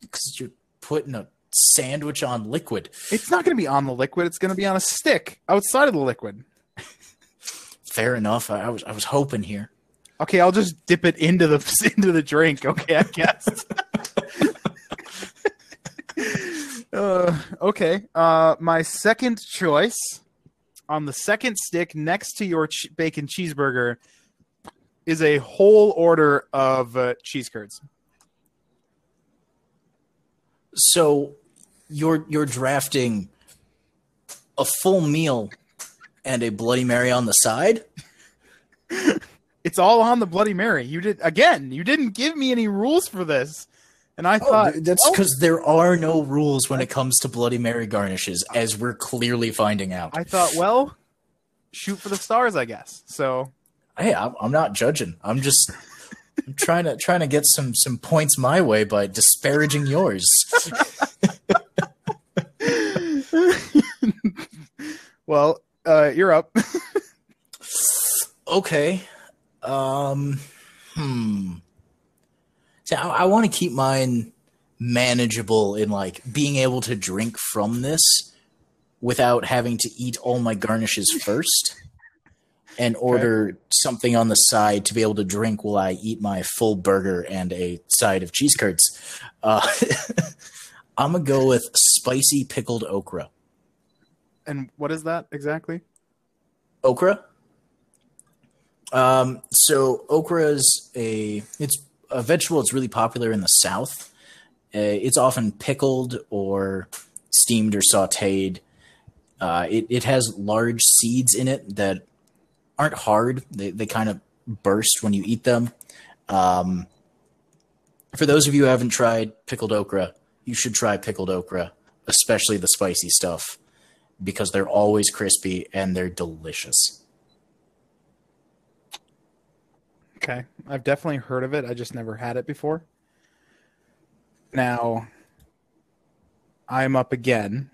Because you're putting a sandwich on liquid. It's not going to be on the liquid. It's going to be on a stick outside of the liquid. Fair enough. I, I was I was hoping here. Okay, I'll just dip it into the into the drink. Okay, I guess. uh, okay. Uh, my second choice on the second stick next to your ch- bacon cheeseburger is a whole order of uh, cheese curds. So you're you're drafting a full meal and a Bloody Mary on the side? It's all on the Bloody Mary. You did again. You didn't give me any rules for this, and I Oh, thought that's oh, because there are no rules when it comes to Bloody Mary garnishes, as we're clearly finding out. I thought, well, shoot for the stars, I guess. So hey, I'm, I'm not judging. I'm just I'm trying to trying to get some some points my way by disparaging yours. well, uh, you're up. Okay. Um, hmm. See, I, I want to keep mine manageable in like being able to drink from this without having to eat all my garnishes first and order something on the side to be able to drink while I eat my full burger and a side of cheese curds. Uh, I'm gonna go with spicy pickled okra. And what is that exactly? Okra. Um, so okra is a it's a vegetable that's really popular in the South. Uh, it's often pickled or steamed or sautéed. Uh, it, it has large seeds in it that aren't hard. They, they kind of burst when you eat them. Um, for those of you who haven't tried pickled okra, you should try pickled okra, especially the spicy stuff, because they're always crispy and they're delicious. Okay. I've definitely heard of it. I just never had it before. Now, I'm up again.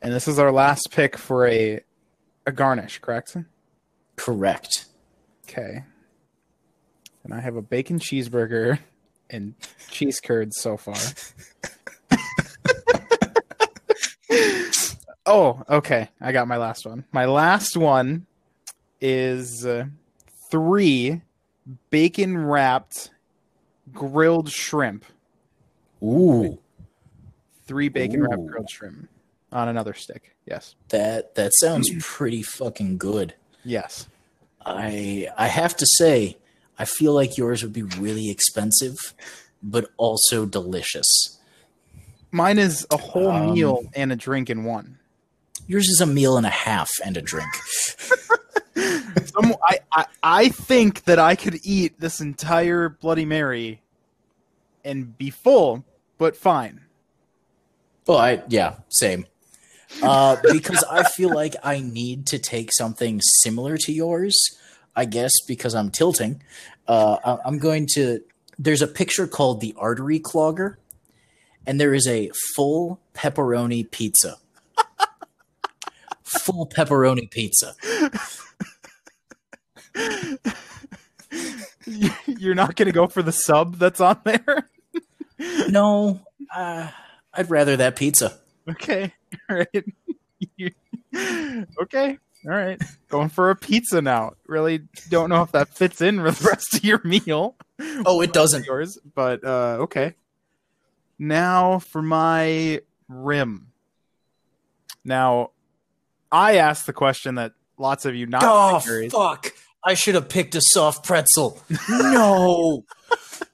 And this is our last pick for a a garnish, correct? Correct. Okay. And I have a bacon cheeseburger and cheese curds so far. oh, okay. I got my last one. My last one is uh, three bacon wrapped grilled shrimp. Ooh, Three bacon wrapped grilled shrimp on another stick. Yes. that that sounds pretty fucking good. Yes. I I have to say, I feel like yours would be really expensive, but also delicious. Mine is a whole Um, meal and a drink in one. Yours is a meal and a half and a drink. Some, I, I I think that I could eat this entire Bloody Mary and be full, but fine. Well, I yeah, same. Uh, because I feel like I need to take something similar to yours. I guess because I'm tilting. Uh, I- I'm going to. There's a picture called the artery clogger, and there is a full pepperoni pizza. full pepperoni pizza. You're not going to go for the sub that's on there? No, uh, I'd rather that pizza. okay. All right. Okay. All right. Going for a pizza now. Really don't know if that fits in with the rest of your meal. Oh, it doesn't. Yours, but uh okay. Now for my rim. Now, I asked the question that lots of you not Oh fuck! I should have picked a soft pretzel. No,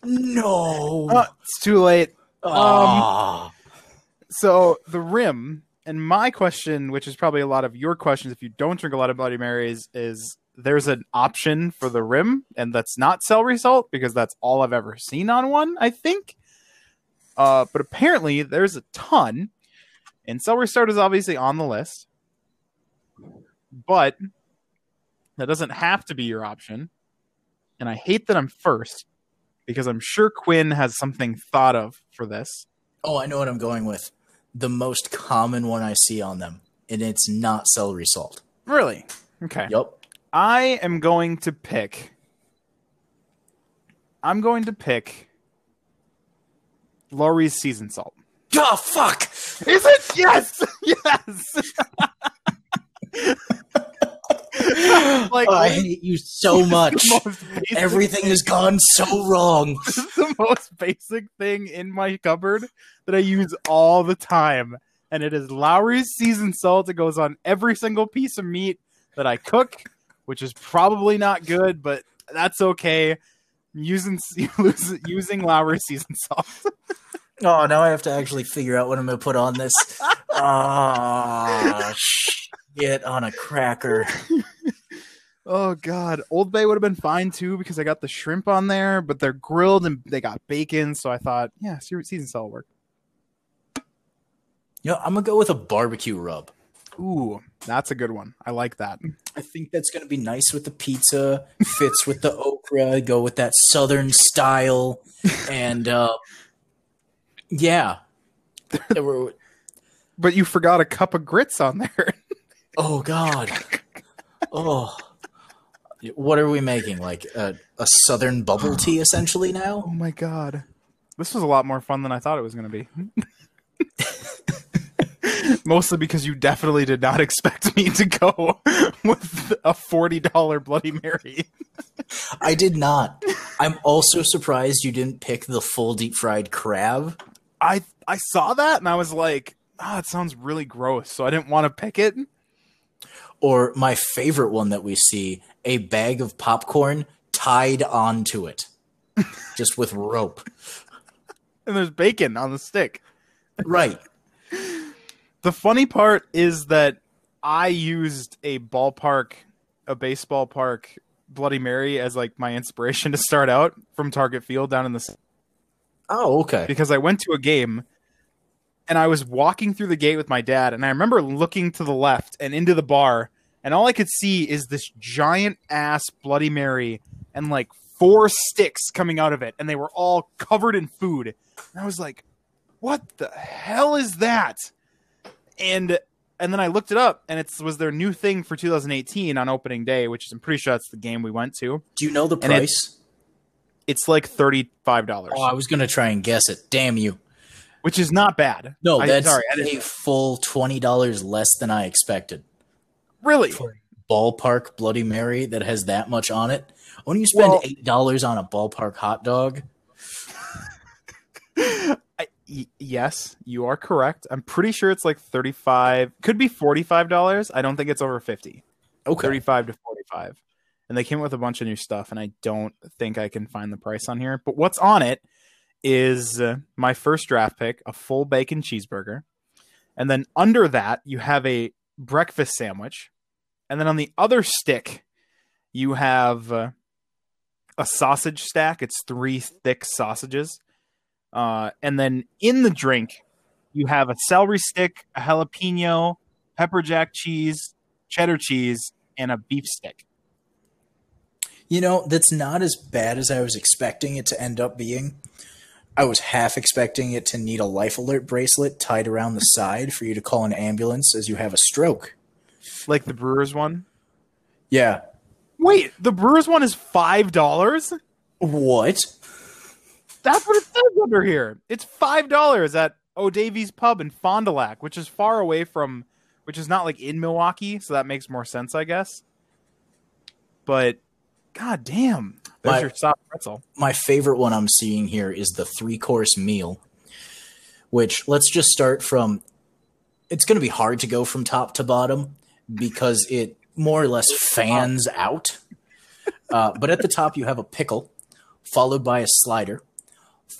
no. Oh, it's too late. Ah. So the rim, and my question, which is probably a lot of your questions, if you don't drink a lot of Bloody Marys, is there's an option for the rim, and that's not celery salt because that's all I've ever seen on one. I think. Uh, but apparently there's a ton, and celery salt is obviously on the list, but that doesn't have to be your option. And I hate that I'm first because I'm sure Quinn has something thought of for this. oh, I know what I'm going with. The most common one I see on them, and it's not celery salt. Really? Okay. Yep. I am going to pick. I'm going to pick Lawry's season salt. Oh fuck! Is it? Yes. Yes. like Oh, I hate you so much. the most basic Everything has gone so wrong. This is the most basic thing in my cupboard that I use all the time. And it is Lawry's seasoned salt. It goes on every single piece of meat that I cook, which is probably not good, but that's okay. I'm using using Lawry's seasoned salt. Oh, now I have to actually figure out what I'm going to put on this. Ah, shit on a cracker. Oh god, Old Bay would have been fine too because I got the shrimp on there, but they're grilled and they got bacon, so I thought, yeah, season salt will work. You know, I'm going to go with a barbecue rub. Ooh, that's a good one. I like that. I think that's going to be nice with the pizza. Fits with the okra. Go with that southern style, and uh, yeah, But you forgot a cup of grits on there. oh god, oh, What are we making? Like a, a southern bubble tea, essentially now. Oh my god. This was a lot more fun than I thought it was going to be. Mostly because you definitely did not expect me to go with a $40 Bloody Mary. I did not. I'm also surprised you didn't pick the full deep fried crab. I I saw that and I was like, ah, it sounds really gross. So I didn't want to pick it. Or my favorite one that we see, a bag of popcorn tied onto it. just with rope. And there's bacon on the stick. Right. The funny part is that I used a ballpark, a baseball park Bloody Mary as like my inspiration to start out from Target Field down in the Oh, okay. because I went to a game and I was walking through the gate with my dad and I remember looking to the left and into the bar and all I could see is this giant ass Bloody Mary and like four sticks coming out of it and they were all covered in food. And I was like, "What the hell is that?" And and then I looked it up and it was their new thing for 2018 on opening day, which is I'm pretty sure that's the game we went to. Do you know the price? It's like $35, Oh, I was gonna try and guess it. Damn you. Which is not bad. No, I- that's sorry, a full twenty dollars less than I expected. really. Ballpark Bloody Mary that has that much on it. When you spend Well- eight dollars on a ballpark hot dog, I, yes, you are correct. I'm pretty sure it's like 35, could be $45. I don't think it's over 50. okay. 35 to 45. And they came with a bunch of new stuff and I don't think I can find the price on here. But what's on it is uh, my first draft pick, a full bacon cheeseburger. And then under that, you have a breakfast sandwich. And then on the other stick, you have uh, a sausage stack. It's three thick sausages. Uh, and then in the drink, you have a celery stick, a jalapeno, pepper jack cheese, cheddar cheese, and a beef stick. You know, that's not as bad as I was expecting it to end up being. I was half expecting it to need a life alert bracelet tied around the side for you to call an ambulance as you have a stroke. Like the Brewers one. Yeah. Wait, the Brewers one is five dollars? What? That's what it says under here. It's five dollars at O'Davey's Pub in Fond du Lac, which is far away from, which is not like in Milwaukee, so that makes more sense, I guess. But, god damn, there's My- your soft pretzel. My favorite one I'm seeing here is the three course meal, which let's just start from. It's going to be hard to go from top to bottom because it more or less fans out. Uh, but at the top, you have a pickle, followed by a slider,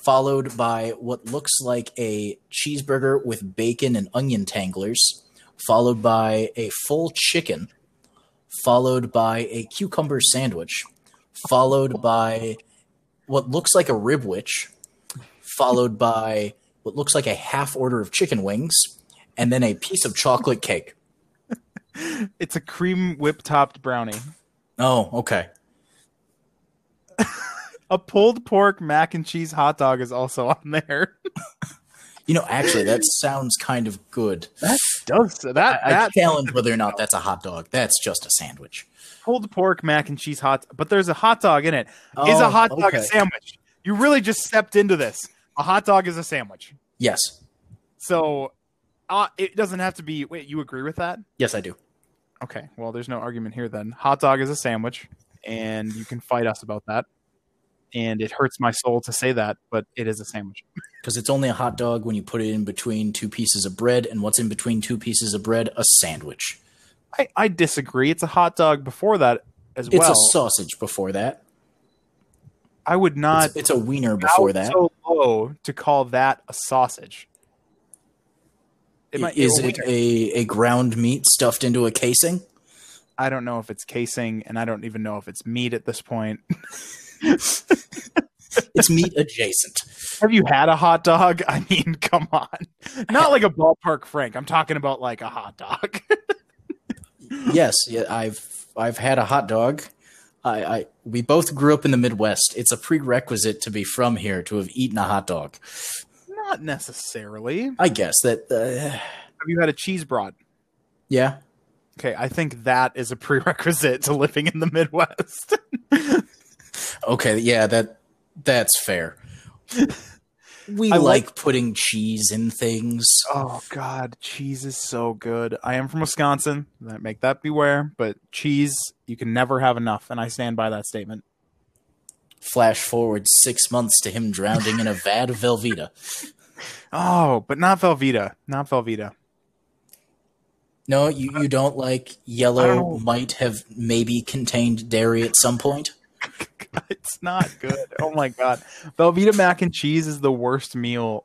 followed by what looks like a cheeseburger with bacon and onion tanglers, followed by a full chicken, followed by a cucumber sandwich, followed by what looks like a ribwich, followed by what looks like a half order of chicken wings, and then a piece of chocolate cake. It's a cream whip topped brownie. Oh, okay. A pulled pork mac and cheese hot dog is also on there. You know, actually, that sounds kind of good. That does that I, I that challenge whether or not that's a hot dog. That's just a sandwich. Pulled pork mac and cheese hot but there's a hot dog in it it. Is a Oh, hot dog a sandwich? You really just stepped into this. A hot dog is a sandwich. Yes. So uh, it doesn't have to be wait, you agree with that? Yes, I do. Okay. Well, there's no argument here then. Hot dog is a sandwich and you can fight us about that. And it hurts my soul to say that, but it is a sandwich. Because it's only a hot dog when you put it in between two pieces of bread, and what's in between two pieces of bread? A sandwich. I, I disagree. It's a hot dog before that as It's well. It's a sausage before that. I would not It's, it's a wiener before that. so low to call that a sausage. It might- Is it a, a ground meat stuffed into a casing? I don't know if it's casing, and I don't even know if it's meat at this point. It's meat adjacent. Have you had a hot dog? I mean, come on. Not like a ballpark Frank. I'm talking about like a hot dog. yes, yeah, I've I've had a hot dog. I, I we both grew up in the Midwest. It's a prerequisite to be from here to have eaten a hot dog. Not necessarily. I guess that. Uh, Have you had a cheese brat? yeah, Okay, I think that is a prerequisite to living in the Midwest. Okay, yeah, that that's fair. We I like, like- putting cheese in things. oh God, cheese is so good. I am from Wisconsin. That make that beware, but cheese you can never have enough, and I stand by that statement. Flash forward six months to him drowning in a vat of Velveeta. Oh, but not Velveeta, not Velveeta. No, you, you don't like yellow don't might have maybe contained dairy at some point? it's not good. Oh my God, Velveeta mac and cheese is the worst meal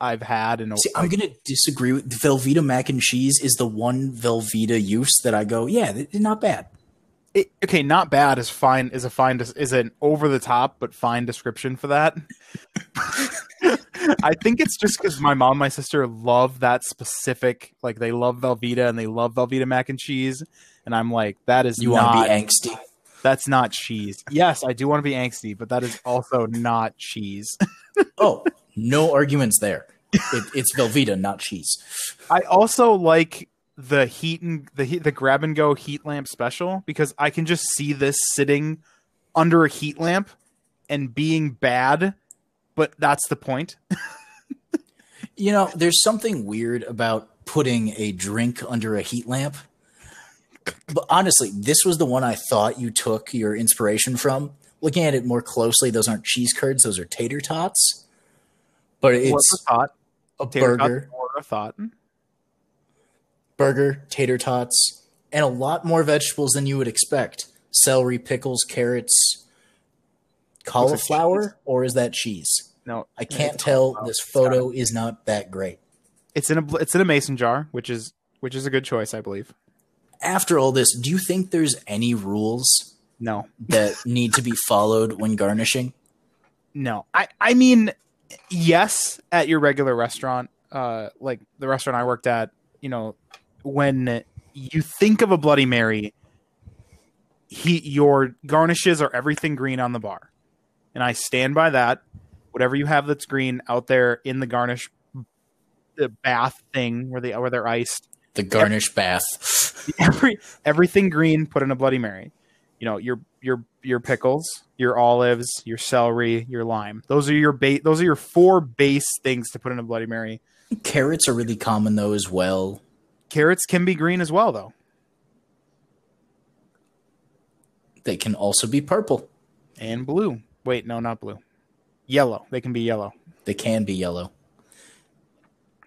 I've had in a. See, I'm gonna disagree with Velveeta mac and cheese is the one Velveeta use that I go, yeah, not bad. it, okay, not bad is fine. Is a fine. Is an over the top but fine description for that. I think it's just because my mom, and my sister love that specific. Like they love Velveeta and they love Velveeta mac and cheese, and I'm like, that is You want to be angsty? That's not cheese. Yes, I do want to be angsty, but that is also not cheese. Oh, no arguments there. It, it's Velveeta, not cheese. I also like the heat and the heat, the grab and go heat lamp special because I can just see this sitting under a heat lamp and being bad, but that's the point. You know, there's something weird about putting a drink under a heat lamp. But honestly, this was the one I thought you took your inspiration from. Looking at it more closely, those aren't cheese curds; those are tater tots. But it's a a burger, or a thought? burger, tater tots, and a lot more vegetables than you would expect: celery, pickles, carrots, cauliflower, or is that cheese? No, I can't tell. This photo is not that great. It's in a it's in a mason jar, which is which is a good choice, I believe. After all this, do you think there's any rules No, that need to be followed when garnishing? no. I I mean, yes, at your regular restaurant, uh, like the restaurant I worked at, you know, when you think of a Bloody Mary, he your garnishes are everything green on the bar, and I stand by that. Whatever you have that's green out there in the garnish, the bath thing where they where they're iced, The garnish bath. every everything green put in a bloody mary. You know your your your pickles your olives your celery your lime. Those are your base those are your four base things to put in a bloody mary. Carrots are really common though as well. carrots can be green as well though. They can also be purple. and blue. Wait no not blue. Yellow. They can be yellow. They can be yellow.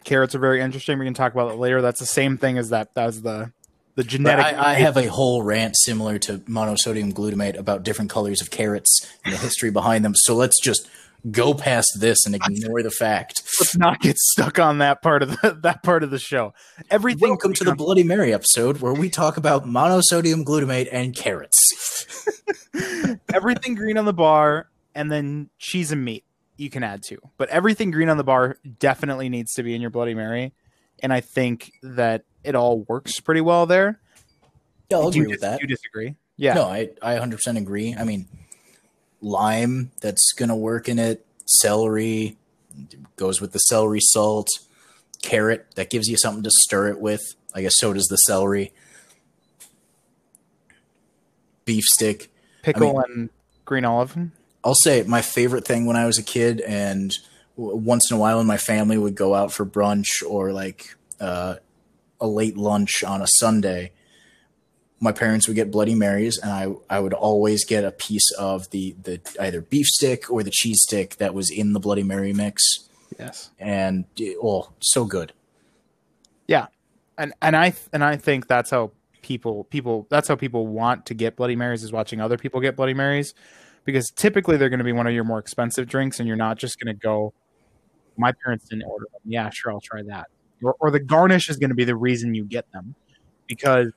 carrots are very interesting. We can talk about it later. That's the same thing as that that's the the genetic I, I have a whole rant similar to monosodium glutamate about different colors of carrots and the history behind them. So let's just go past this and ignore the fact. let's not get stuck on that part of the that part of the show everything Welcome to the Bloody Mary episode where we talk about monosodium glutamate and carrots. everything green on the bar and then cheese and meat you can add to but everything green on the bar definitely needs to be in your bloody mary and i think that it all works pretty well there Yeah, I'll do you, agree with dis- that. you disagree yeah No, I, I 100% agree. I mean, lime, that's going to work in it. Celery goes with the celery salt. Carrot, that gives you something to stir it with. I guess so does the celery. Beef stick. pickle and green olive I'll say my favorite thing when I was a kid, and once in a while when my family would go out for brunch or like uh, a late lunch on a Sunday, my parents would get Bloody Marys, and I I would always get a piece of the the either beef stick or the cheese stick that was in the Bloody Mary mix, yes. And it- oh, so good. yeah. And and i and i think that's how people people that's how people want to get bloody marys is watching other people get bloody marys because typically they're going to be one of your more expensive drinks and you're not just going to go my parents didn't order them. Yeah sure i'll try that or, or the garnish is going to be the reason you get them. Because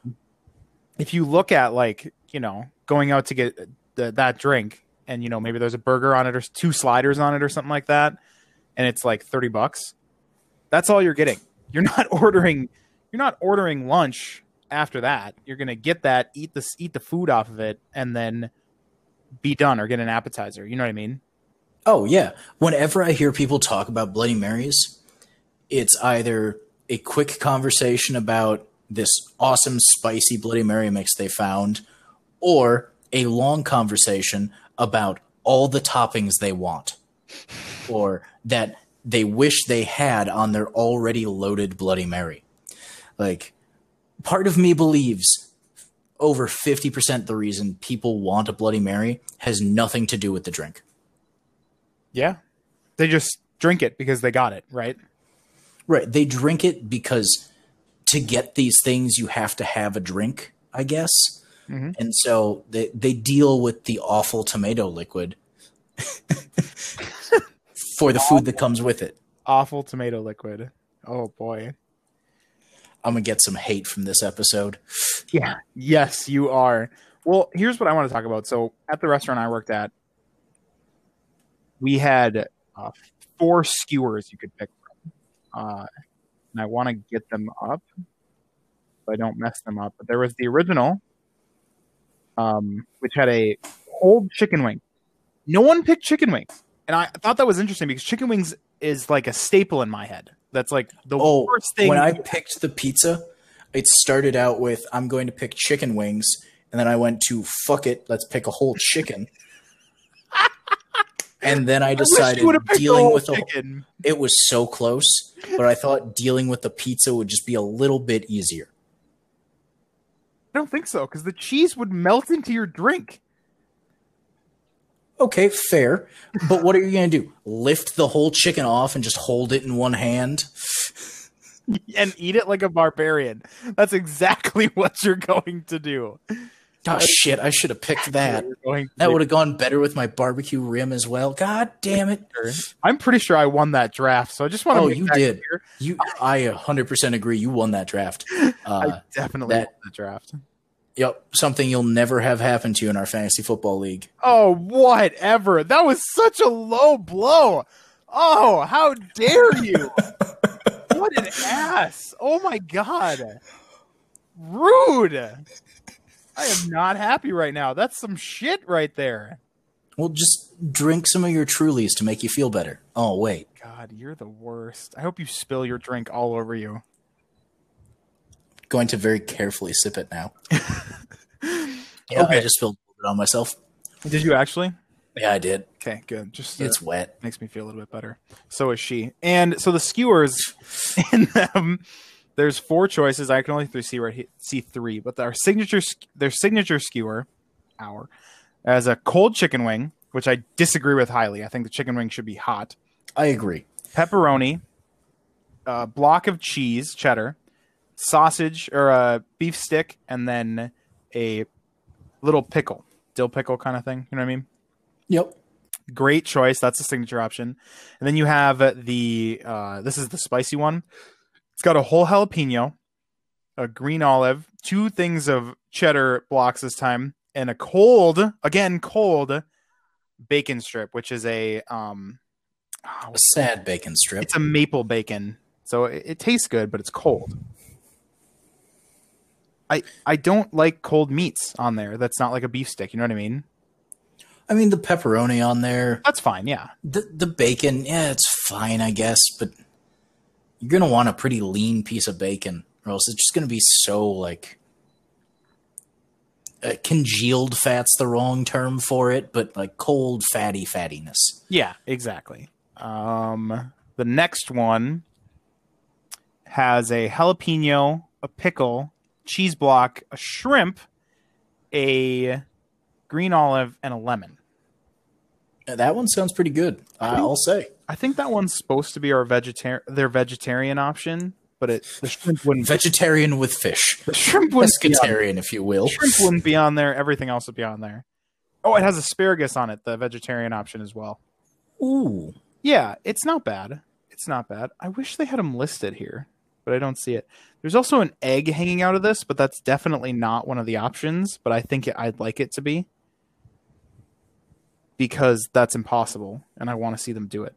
if you look at like you know going out to get the, that drink and you know maybe there's a burger on it or two sliders on it or something like that and it's like 30 bucks that's all you're getting. You're not ordering you're not ordering lunch after that. You're going to get that eat the eat the food off of it and then be done or get an appetizer. You know what i mean? Oh yeah. Whenever I hear people talk about Bloody Marys, it's either a quick conversation about this awesome spicy Bloody Mary mix they found, or a long conversation about all the toppings they want, or that they wish they had on their already loaded Bloody Mary. Like, part of me believes over 50% the reason people want a Bloody Mary has nothing to do with the drink. Yeah. They just drink it because they got it, right? Right. They drink it because to get these things, you have to have a drink, I guess. Mhm. And so they, they deal with the awful tomato liquid for the food that comes with it. Awful tomato liquid. Oh boy. I'm going to get some hate from this episode. Yeah. Yes, you are. Well, here's what I want to talk about. So, at the restaurant I worked at, we had uh, four skewers you could pick. Uh, and I want to get them up so I don't mess them up. But there was the original, um, which had a cold chicken wing. No one picked chicken wings. And I thought that was interesting because chicken wings is like a staple in my head. That's like the Oh, worst thing. when I picked the pizza, it started out with I'm going to pick chicken wings, and then I went to fuck it, let's pick a whole chicken. and then I I decided you would've picked the dealing with the it was so close, but I thought dealing with the pizza would just be a little bit easier. I don't think so because the cheese would melt into your drink. Okay, fair. But what are you going to do? Lift the whole chicken off and just hold it in one hand? and eat it like a barbarian. That's exactly what you're going to do. Oh shit, I should have picked that. You're going to That would have gone better with my barbecue rim as well. God damn it. I'm pretty sure I won that draft, so I just want to. Oh, you did. clear. You I 100% agree you won that draft. Uh, I definitely that- won that draft. Yep, something you'll never have happened to you in our fantasy football league. Oh, whatever. That was such a low blow. Oh, how dare you? what an ass. Oh my god. Rude. I am not happy right now. That's some shit right there. Well, just drink some of your Trulies to make you feel better. Oh, wait. God, you're the worst. I hope you spill your drink all over you. Going to very carefully sip it now. Yeah, Okay. I just spilled a little bit on myself. Did you actually? Yeah, I did. Okay, good. Just uh, It's wet. makes me feel a little bit better. So is she. And so the skewers in them, there's four choices. I can only see right see three, but our signature their signature skewer, our as a cold chicken wing, which I disagree with highly. I think the chicken wing should be hot. I agree. Pepperoni, a block of cheese, cheddar, sausage or a beef stick, and then a little pickle, dill pickle kind of thing. You know what I mean? Yep. great choice that's the signature option and then you have the uh this is the spicy one it's got a whole jalapeno a green olive two things of cheddar blocks this time and a cold again cold bacon strip which is a um oh, A sad bacon strip. it's a maple bacon so it, it tastes good but it's cold. I i don't like cold meats on there. That's not like a beef stick you know what i mean? I mean, the pepperoni on there, that's fine yeah. The the bacon, yeah, it's fine, I guess, but you're gonna want a pretty lean piece of bacon, or else it's just gonna be so like uh, congealed. Fat's the wrong term for it, but like cold, fatty fattiness. Yeah, exactly. Um, the next one has a jalapeno, a pickle, cheese block, a shrimp, a green olive, and a lemon. Uh, That one sounds pretty good. I'll say I think that one's supposed to be our vegetarian, their vegetarian option, but it the shrimp wouldn't. vegetarian with fish, the shrimp wouldn't pescatarian, if you will. shrimp wouldn't be on there. Everything else would be on there. Oh, it has asparagus on it. The vegetarian option as well. Ooh, Yeah, it's not bad. It's not bad. I wish they had them listed here, but I don't see it. There's also an egg hanging out of this, but that's definitely not one of the options. But I think it, I'd like it to be because that's impossible, and I want to see them do it.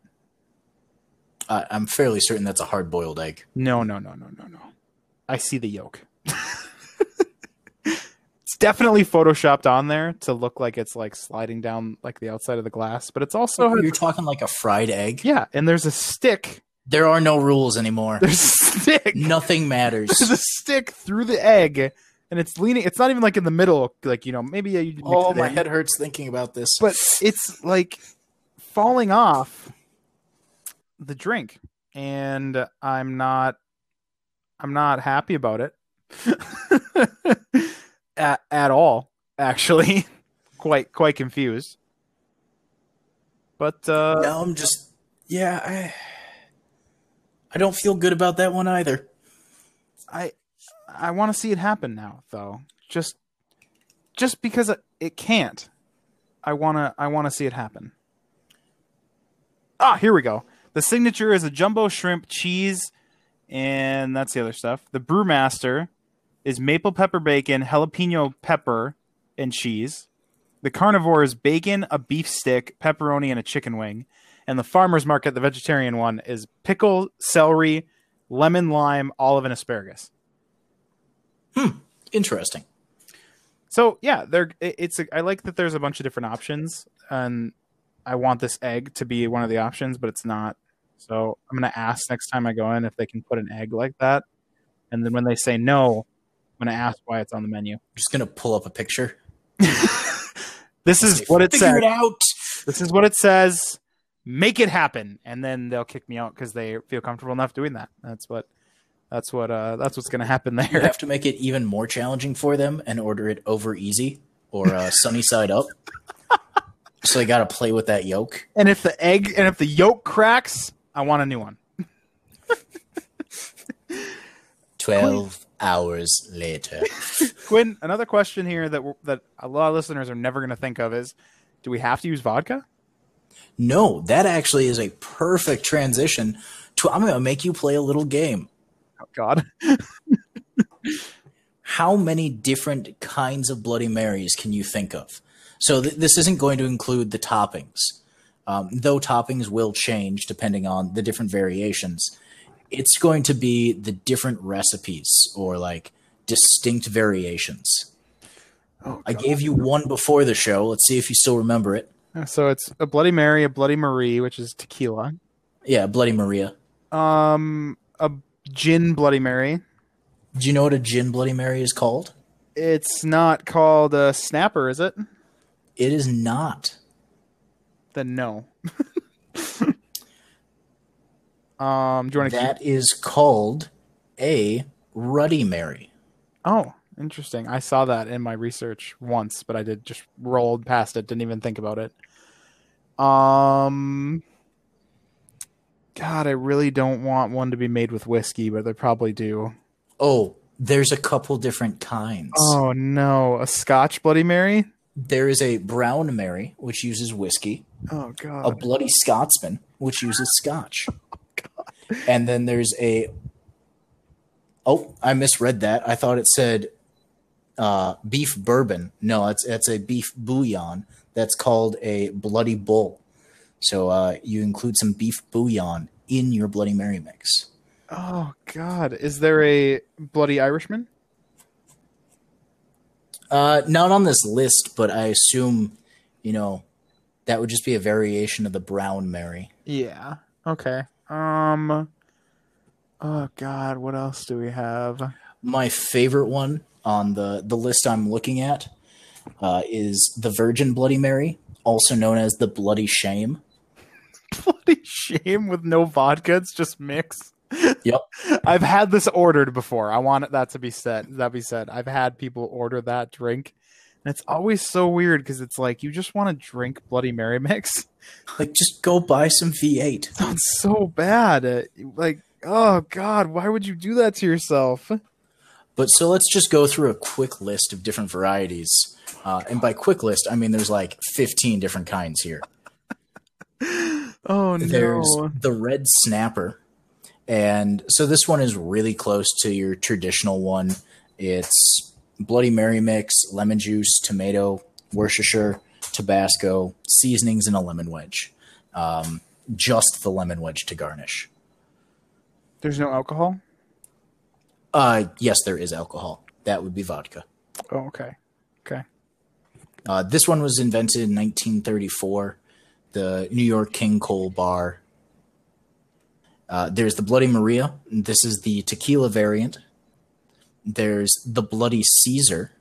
I, I'm fairly certain that's a hard boiled egg. No, no, no, no, no, no. I see the yolk. it's definitely photoshopped on there to look like it's like sliding down like the outside of the glass, but it's also You're talking like a fried egg. Yeah, and there's a stick There are no rules anymore. There's a stick. Nothing matters. There's a stick through the egg, and it's leaning. It's not even like in the middle. Like you know, maybe you. oh, my in, head hurts thinking about this. But it's like falling off the drink, and I'm not. I'm not happy about it at, at all. Actually, quite quite confused. But uh, now I'm just yeah, I I don't feel good about that one either. I I want to see it happen now, though. Just just because it, it can't. I wanna I wanna see it happen. Ah, here we go. The signature is a jumbo shrimp cheese, and that's the other stuff. The brewmaster is maple pepper bacon, jalapeno pepper, and cheese. The carnivore is bacon, a beef stick, pepperoni, and a chicken wing. And the farmer's market, the vegetarian one, is pickle, celery, lemon, lime, olive, and asparagus. Hmm. Interesting. So yeah, there. it- It's. A, I like that there's a bunch of different options, and I want this egg to be one of the options, but it's not. So I'm gonna ask next time I go in if they can put an egg like that, and then when they say no, I'm gonna ask why it's on the menu. I'm just gonna pull up a picture. This is what it Figure says. it out. This is what it says. Make it happen, and then they'll kick me out because they feel comfortable enough doing that. That's what. That's what. Uh, that's what's gonna happen You there. have to make it even more challenging for them and order it over easy or uh, sunny side up. so they got to play with that yolk. And if the egg and if the yolk cracks, I want a new one. 12 hours later. Quinn, another question here that we're- that a lot of listeners are never going to think of is, do we have to use vodka? No, that actually is a perfect transition to I'm going to make you play a little game. Oh God, How many different kinds of Bloody Marys can you think of? So th- this isn't going to include the toppings, um, though toppings will change depending on the different variations. It's going to be the different recipes or like distinct variations. oh, I gave you one before the show. Let's see if you still remember it. so it's a Bloody Mary, a Bloody Marie, which is tequila, Yeah, Bloody Maria. um, a gin Bloody Mary. Do you know what a gin Bloody Mary is called? It's not called a snapper, is it? It is not. Then no. um, do you want to? That is called a Ruddy Mary. Oh, interesting. I saw that in my research once, but I did just rolled past it, didn't even think about it. Um God, I really don't want one to be made with whiskey, but they probably do. Oh, there's a couple different kinds. Oh no, a Scotch Bloody Mary? There is a Brown Mary, which uses whiskey, Oh God! a. Bloody Scotsman, which uses scotch. Oh, And then there's a. Oh, I misread that. I thought it said uh, beef bourbon. No, it's it's a beef bouillon that's called a Bloody Bull. So uh, you include some beef bouillon in your Bloody Mary mix. Oh god. Is there a Bloody Irishman? Uh, not on this list, but I assume, you know, that would just be a variation of the Brown Mary. Yeah. Okay. Um Oh god, what else do we have? My favorite one on the the list I'm looking at uh, is the Virgin Bloody Mary, also known as the Bloody Shame. Bloody shame with no vodka, it's just mix. Yep. I've had this ordered before. I want that to be said. That be said. I've had people order that drink, and it's always so weird because it's like you just want to drink Bloody Mary mix. Like, just go buy some V8. That's so bad. Like, oh god, why would you do that to yourself? But so let's just go through a quick list of different varieties. Uh, and by quick list, I mean there's like 15 different kinds here. Oh There's no. the red snapper. And so this one is really close to your traditional one. It's Bloody Mary mix, lemon juice, tomato, Worcestershire, Tabasco, seasonings, and a lemon wedge. Um, just the lemon wedge to garnish. There's no alcohol. Uh, yes, there is alcohol. That would be vodka. Oh, okay. Okay. Uh, this one was invented in 1934. The New York King Cole Bar. Uh, there's the Bloody Maria. This is the tequila variant. There's the Bloody Caesar.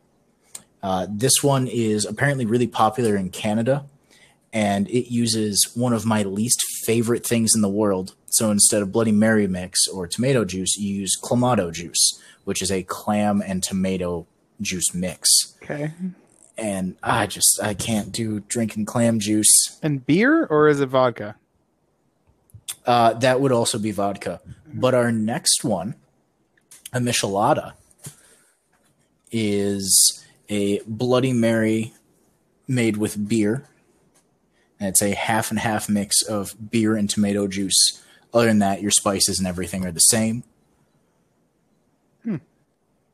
Uh, this one is apparently really popular in Canada, and it uses one of my least favorite things in the world. So instead of Bloody Mary mix or tomato juice, you use Clamato juice, which is a clam and tomato juice mix. Okay. And I just I can't do drinking clam juice. And beer or is it vodka? Uh, that would also be vodka. But our next one, a Michelada, is a Bloody Mary made with beer. And it's a half and half mix of beer and tomato juice. Other than that, your spices and everything are the same.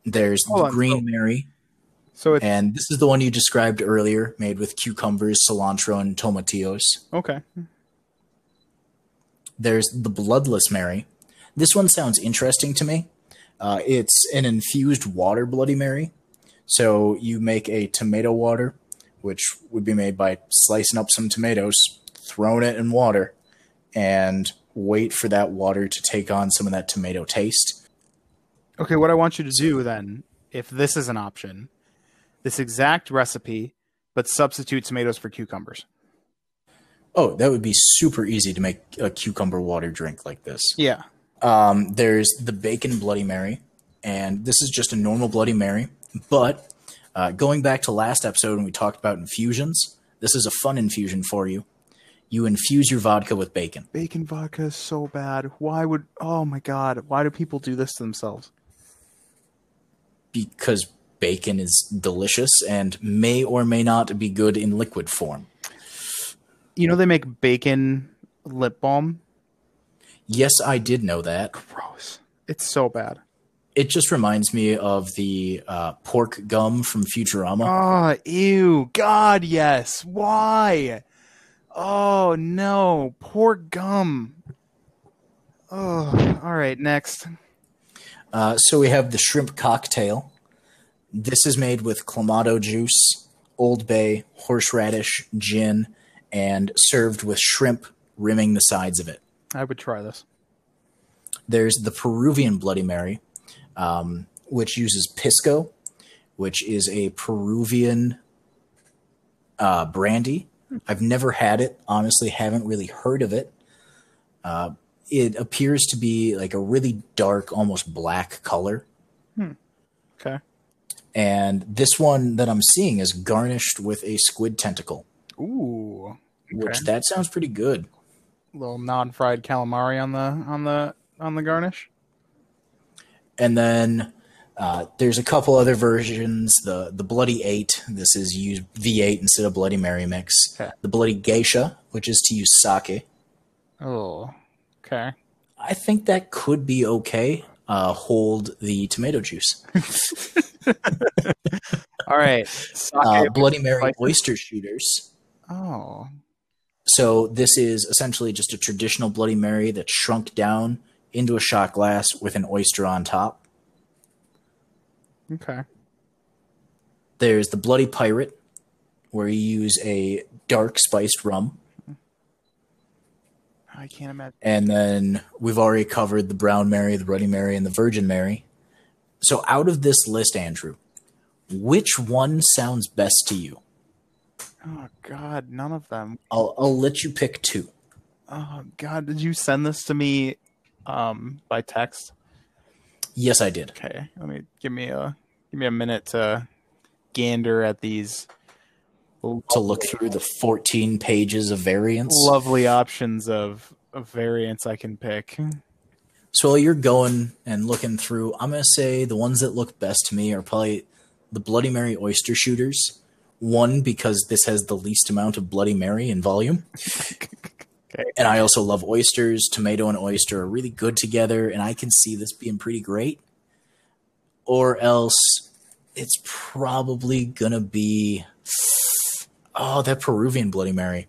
There's Hold the on, Green so- Mary, So it's and this is the one you described earlier, made with cucumbers, cilantro, and tomatillos. okay. There's the Bloodless Mary. This one sounds interesting to me. Uh, it's an infused water Bloody Mary. So you make a tomato water, which would be made by slicing up some tomatoes, throwing it in water, and wait for that water to take on some of that tomato taste. Okay, what I want you to do then, if this is an option, this exact recipe, but substitute tomatoes for cucumbers. Oh, that would be super easy to make a cucumber water drink like this. Yeah. Um, there's the bacon Bloody Mary, and this is just a normal Bloody Mary. But uh, going back to last episode when we talked about infusions, this is a fun infusion for you. You infuse your vodka with bacon. Bacon vodka is so bad. Why would oh my god, why do people do this to themselves? because bacon is delicious and may or may not be good in liquid form. You know they make bacon lip balm? Yes, I did know that. Gross. It's so bad. It just reminds me of the uh, pork gum from Futurama. Oh, ew. God, yes. Why? Oh, no. Pork gum. Oh, all right. Next. Uh, so we have the shrimp cocktail. This is made with clamato juice, Old Bay, horseradish, gin, and served with shrimp rimming the sides of it. I would try this. There's the Peruvian Bloody Mary, um, which uses pisco, which is a Peruvian uh, brandy. I've never had it. Honestly, haven't really heard of it. Uh, it appears to be like a really dark, almost black color. Okay. And this one that I'm seeing is garnished with a squid tentacle, Ooh. Which Okay. that sounds pretty good. A little non-fried calamari on the on the on the garnish. And then uh, there's a couple other versions. The the Bloody Eight. This is use V8 instead of Bloody Mary mix. Okay. The Bloody Geisha, which is to use sake. Oh. Okay. I think that could be okay. Uh, hold the tomato juice. All right. Uh, Bloody Mary oyster shooters. oh. So this is essentially just a traditional Bloody Mary that's shrunk down into a shot glass with an oyster on top. Okay. There's the Bloody Pirate, where you use a dark spiced rum. I can't imagine. And then we've already covered the Brown Mary, the Bloody Mary, and the Virgin Mary. So out of this list, Andrew, which one sounds best to you? Oh God, none of them. I'll, I'll let you pick two. Oh God, did you send this to me um by text? Yes, I did. Okay, let me give me a give me a minute to gander at these To look through the 14 pages of variants. lovely options of, of variants I can pick. So while you're going and looking through, I'm going to say the ones that look best to me are probably the Bloody Mary oyster shooters. One, because this has the least amount of Bloody Mary in volume. Okay. And I also love oysters. Tomato and oyster are really good together, and I can see this being pretty great. Or else it's probably going to be, oh, that Peruvian Bloody Mary.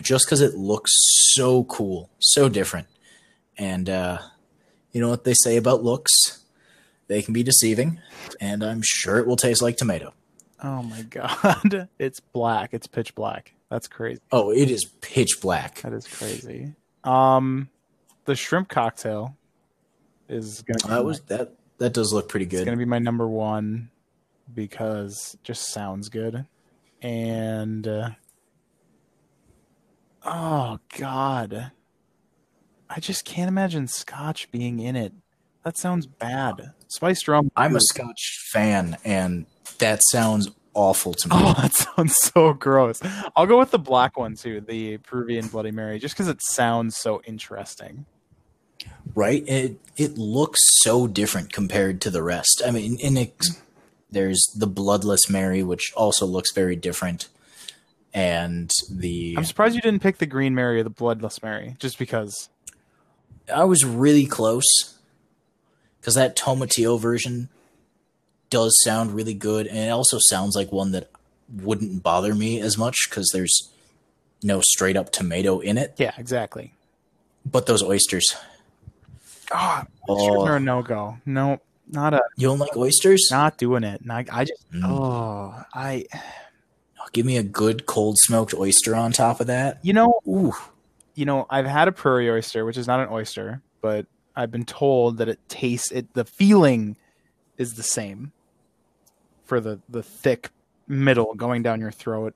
Just because it looks so cool, so different. And uh, you know what they say about looks? They can be deceiving, and I'm sure it will taste like tomato. Oh my God, it's black. It's pitch black. That's crazy. Oh, it is pitch black. That is crazy. Um, the shrimp cocktail is gonna That was that. That does look pretty good. It's gonna be my number one because it just sounds good, and uh, oh god, I just can't imagine Scotch being in it. That sounds bad. Spiced rum. I'm a Scotch fan, and that sounds awful to me. Oh, that sounds so gross. I'll go with the black one too, the Peruvian Bloody Mary, just because it sounds so interesting. right? It it looks so different compared to the rest. I mean, in it, there's the Bloodless Mary, which also looks very different, and the I'm surprised you didn't pick the Green Mary or the Bloodless Mary, just because. I was really close because that Tomatillo version does sound really good, and it also sounds like one that wouldn't bother me as much because there's no straight up tomato in it. Yeah, exactly. But those oysters, Oh, Oh. are a no go. No, not a you don't like oysters? not doing it. Not, I just Mm. oh I Give me a good cold smoked oyster on top of that. you know Ooh, you know I've had a prairie oyster, which is not an oyster, but I've been told that it tastes it. The feeling is the same for the the thick middle going down your throat,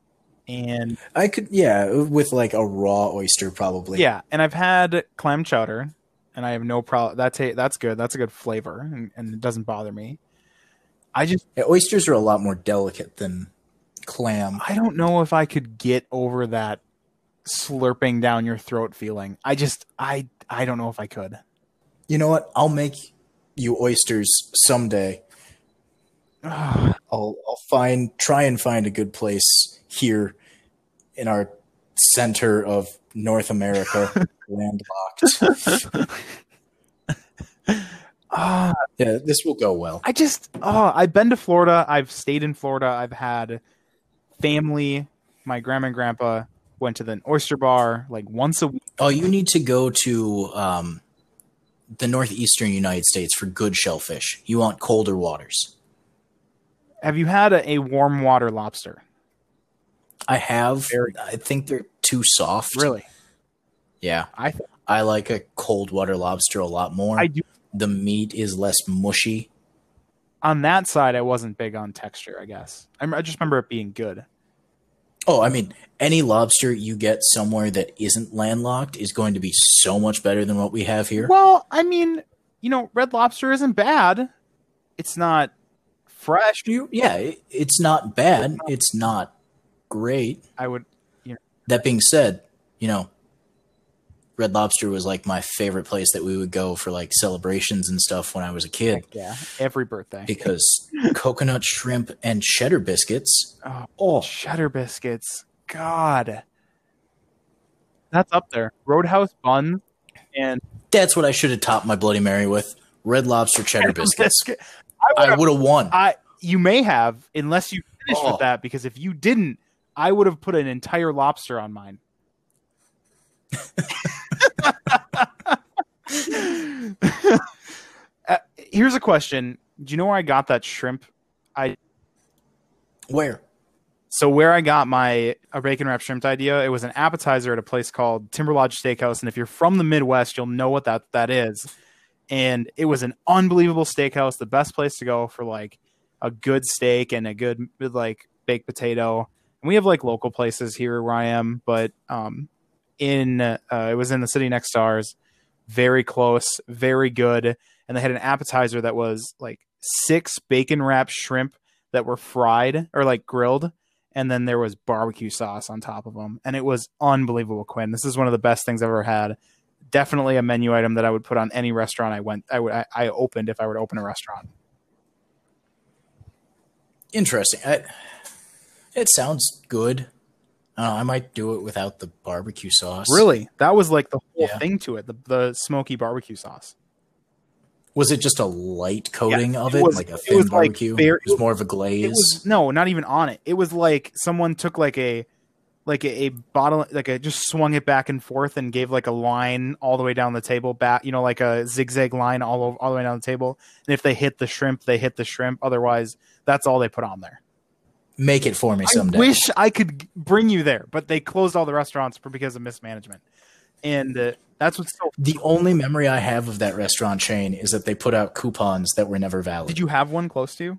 and I could, yeah, with like a raw oyster probably. yeah, and I've had clam chowder, and I have no problem. That's a, that's good. That's a good flavor, and, and it doesn't bother me. I just Yeah, oysters are a lot more delicate than clam. I don't know if I could get over that slurping down your throat feeling. I just I I don't know if I could. You know what? I'll make you oysters someday. I'll I'll find try and find a good place here in our center of North America, landlocked. Ah, Yeah, this will go well. I just oh I've been to Florida. I've stayed in Florida. I've had family. My grandma and grandpa went to the oyster bar like once a week. Oh, you need to go to um, the northeastern United States for good shellfish. You want colder waters. Have you had a, a warm water lobster? I have. Very- I think they're too soft. Really? Yeah. I th- I like a cold water lobster a lot more. I do. the meat is less mushy. On that side, I wasn't big on texture. I guess I, I just remember it being good. Oh, I mean, any lobster you get somewhere that isn't landlocked is going to be so much better than what we have here. Well, I mean, you know, red lobster isn't bad. It's not fresh. You, yeah, it, it's not bad. It's not great. I would That being said, you know, Red Lobster was like my favorite place that we would go for like celebrations and stuff when I was a kid yeah, every birthday. because coconut shrimp and cheddar biscuits. Oh, Oh, cheddar biscuits. God. That's up there. Roadhouse buns and that's what I should have topped my Bloody Mary with. Red Lobster cheddar biscuits. biscuit. I would have won. I you may have unless you finished Oh. with that because if you didn't, I would have put an entire lobster on mine. Uh, here's a question. Do you know where I got that shrimp? I Where? So where I got my a bacon wrap shrimp idea, it was an appetizer at a place called Timber Lodge Steakhouse, and if you're from the Midwest, you'll know what that that is. And it was an unbelievable steakhouse, the best place to go for like a good steak and a good like baked potato. And we have like local places here where I am, but um, in uh, it was in the city next to ours, very close, very good, and they had an appetizer that was like six bacon wrapped shrimp that were fried or like grilled and then there was barbecue sauce on top of them and it was unbelievable quinn. This is one of the best things i've ever had definitely a menu item that i would put on any restaurant i went i would i, I opened if i were to open a restaurant Interesting. I, it sounds good. I, I might do it without the barbecue sauce. really that was like the whole Yeah. thing to it the, the smoky barbecue sauce Was it just a light coating of it it, was- like a it thin like, barbecue? very- it was more of a glaze. it was no not even on it it was like someone took like a like a, a bottle like a just swung it back and forth and gave like a line all the way down the table back you know like a zigzag line all over all the way down the table and if they hit the shrimp they hit the shrimp otherwise that's all they put on there Make it for me someday. i wish i could bring you there but they closed all the restaurants because of mismanagement and uh, that's what's so. The only memory I have of that restaurant chain is that they put out coupons that were never valid. Did you have one close to you?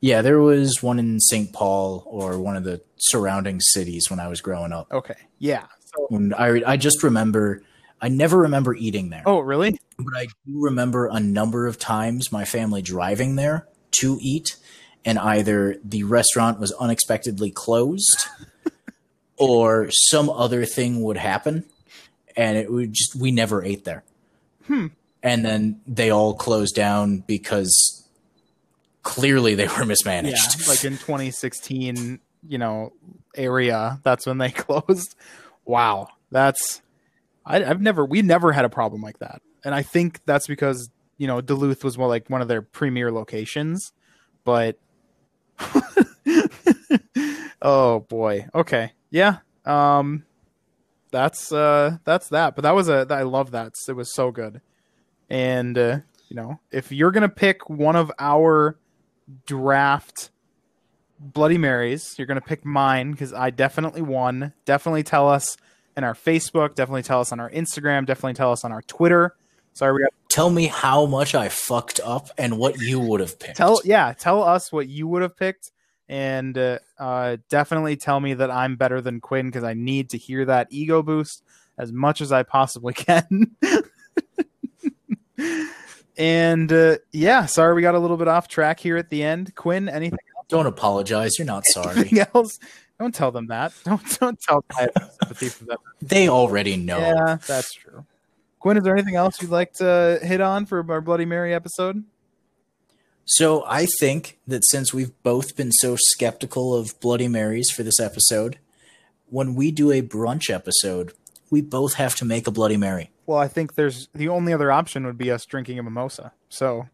Yeah, there was one in St. Paul or one of the surrounding cities when I was growing up. Okay, yeah. So, And I I just remember I never remember eating there, oh, really? but I do remember a number of times my family driving there to eat, and either the restaurant was unexpectedly closed, or some other thing would happen, and it would just we never ate there. Hmm. And then they all closed down because clearly they were mismanaged. Yeah, like in 2016, you know, area. That's when they closed. Wow, that's I, I've never we never had a problem like that, and I think that's because you know Duluth was more like one of their premier locations, but oh boy, okay, yeah, um, that's uh that's that. But that was a I love that. It was so good, and uh, you know if you're gonna pick one of our draft Bloody Marys. You're going to pick mine because I definitely won. Definitely tell us in our Facebook. Definitely tell us on our Instagram. Definitely tell us on our Twitter. Sorry, we got Tell me how much I fucked up and what you would have picked. tell yeah tell us what you would have picked and uh, uh, definitely tell me that I'm better than Quinn because I need to hear that ego boost as much as I possibly can. And uh, yeah, sorry we got a little bit off track here at the end. Quinn, anything Else? Don't apologize. You're not sorry. anything else? Don't tell them that. Don't don't tell them I have no sympathy for them. they already know. Yeah, that's true. Quinn, is there anything else you'd like to hit on for our Bloody Mary episode? So I think that since we've both been so skeptical of Bloody Marys for this episode, when we do a brunch episode, we both have to make a Bloody Mary. Well, I think there's the only other option would be us drinking a mimosa. So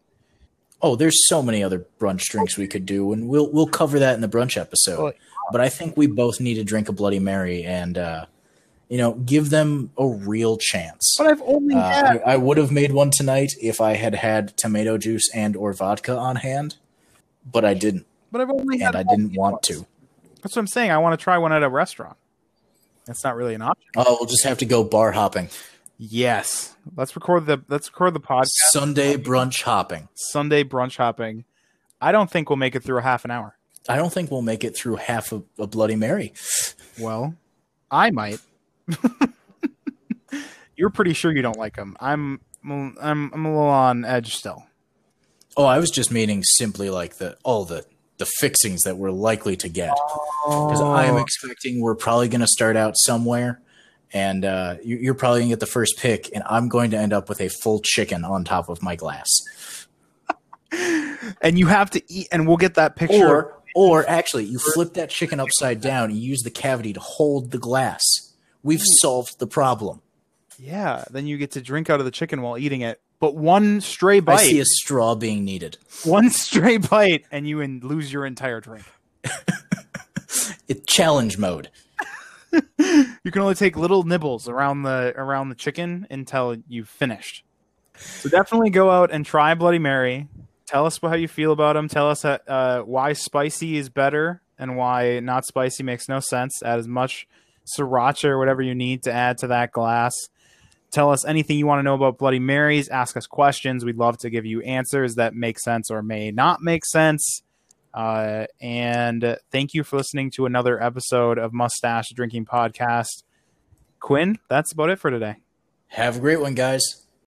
Oh, there's so many other brunch drinks we could do, and we'll we'll cover that in the brunch episode. Well, but I think we both need to drink a Bloody Mary and uh, you know give them a real chance. But I've only Uh, had I, I would have made one tonight if I had had tomato juice and or vodka on hand, but I didn't, but I've only had and I didn't want to. That's what I'm saying. I want to try one at a restaurant. That's not really an option. Oh, we'll just have to go bar hopping. Yes. Let's record the let's record the podcast Sunday brunch hopping. Sunday brunch hopping. I don't think we'll make it through a half an hour. I don't think we'll make it through half of a Bloody Mary. Well, I might. You're pretty sure you don't like them. I'm I'm I'm a little on edge still. Oh, I was just meaning simply like the all the the fixings that we're likely to get because I am oh. expecting we're probably going to start out somewhere, and uh, you- you're probably to get the first pick, and I'm going to end up with a full chicken on top of my glass. and you have to eat and we'll get that picture Or, or actually, you flip that chicken upside down and you use the cavity to hold the glass. We've solved the problem. Yeah, then you get to drink out of the chicken while eating it. But one stray bite. I see a straw being needed. one stray bite, and you in, lose your entire drink. It challenge mode. You can only take little nibbles around the around the chicken until you've finished. So definitely go out and try Bloody Mary. Tell us how you feel about them. Tell us uh, uh, why spicy is better and why not spicy makes no sense. Add as much sriracha or whatever you need to add to that glass. Tell us anything you want to know about Bloody Marys. Ask us questions. We'd love to give you answers that make sense or may not make sense. Uh, and thank you for listening to another episode of Mustache Drinking Podcast. Quinn, that's about it for today. Have a great one, guys.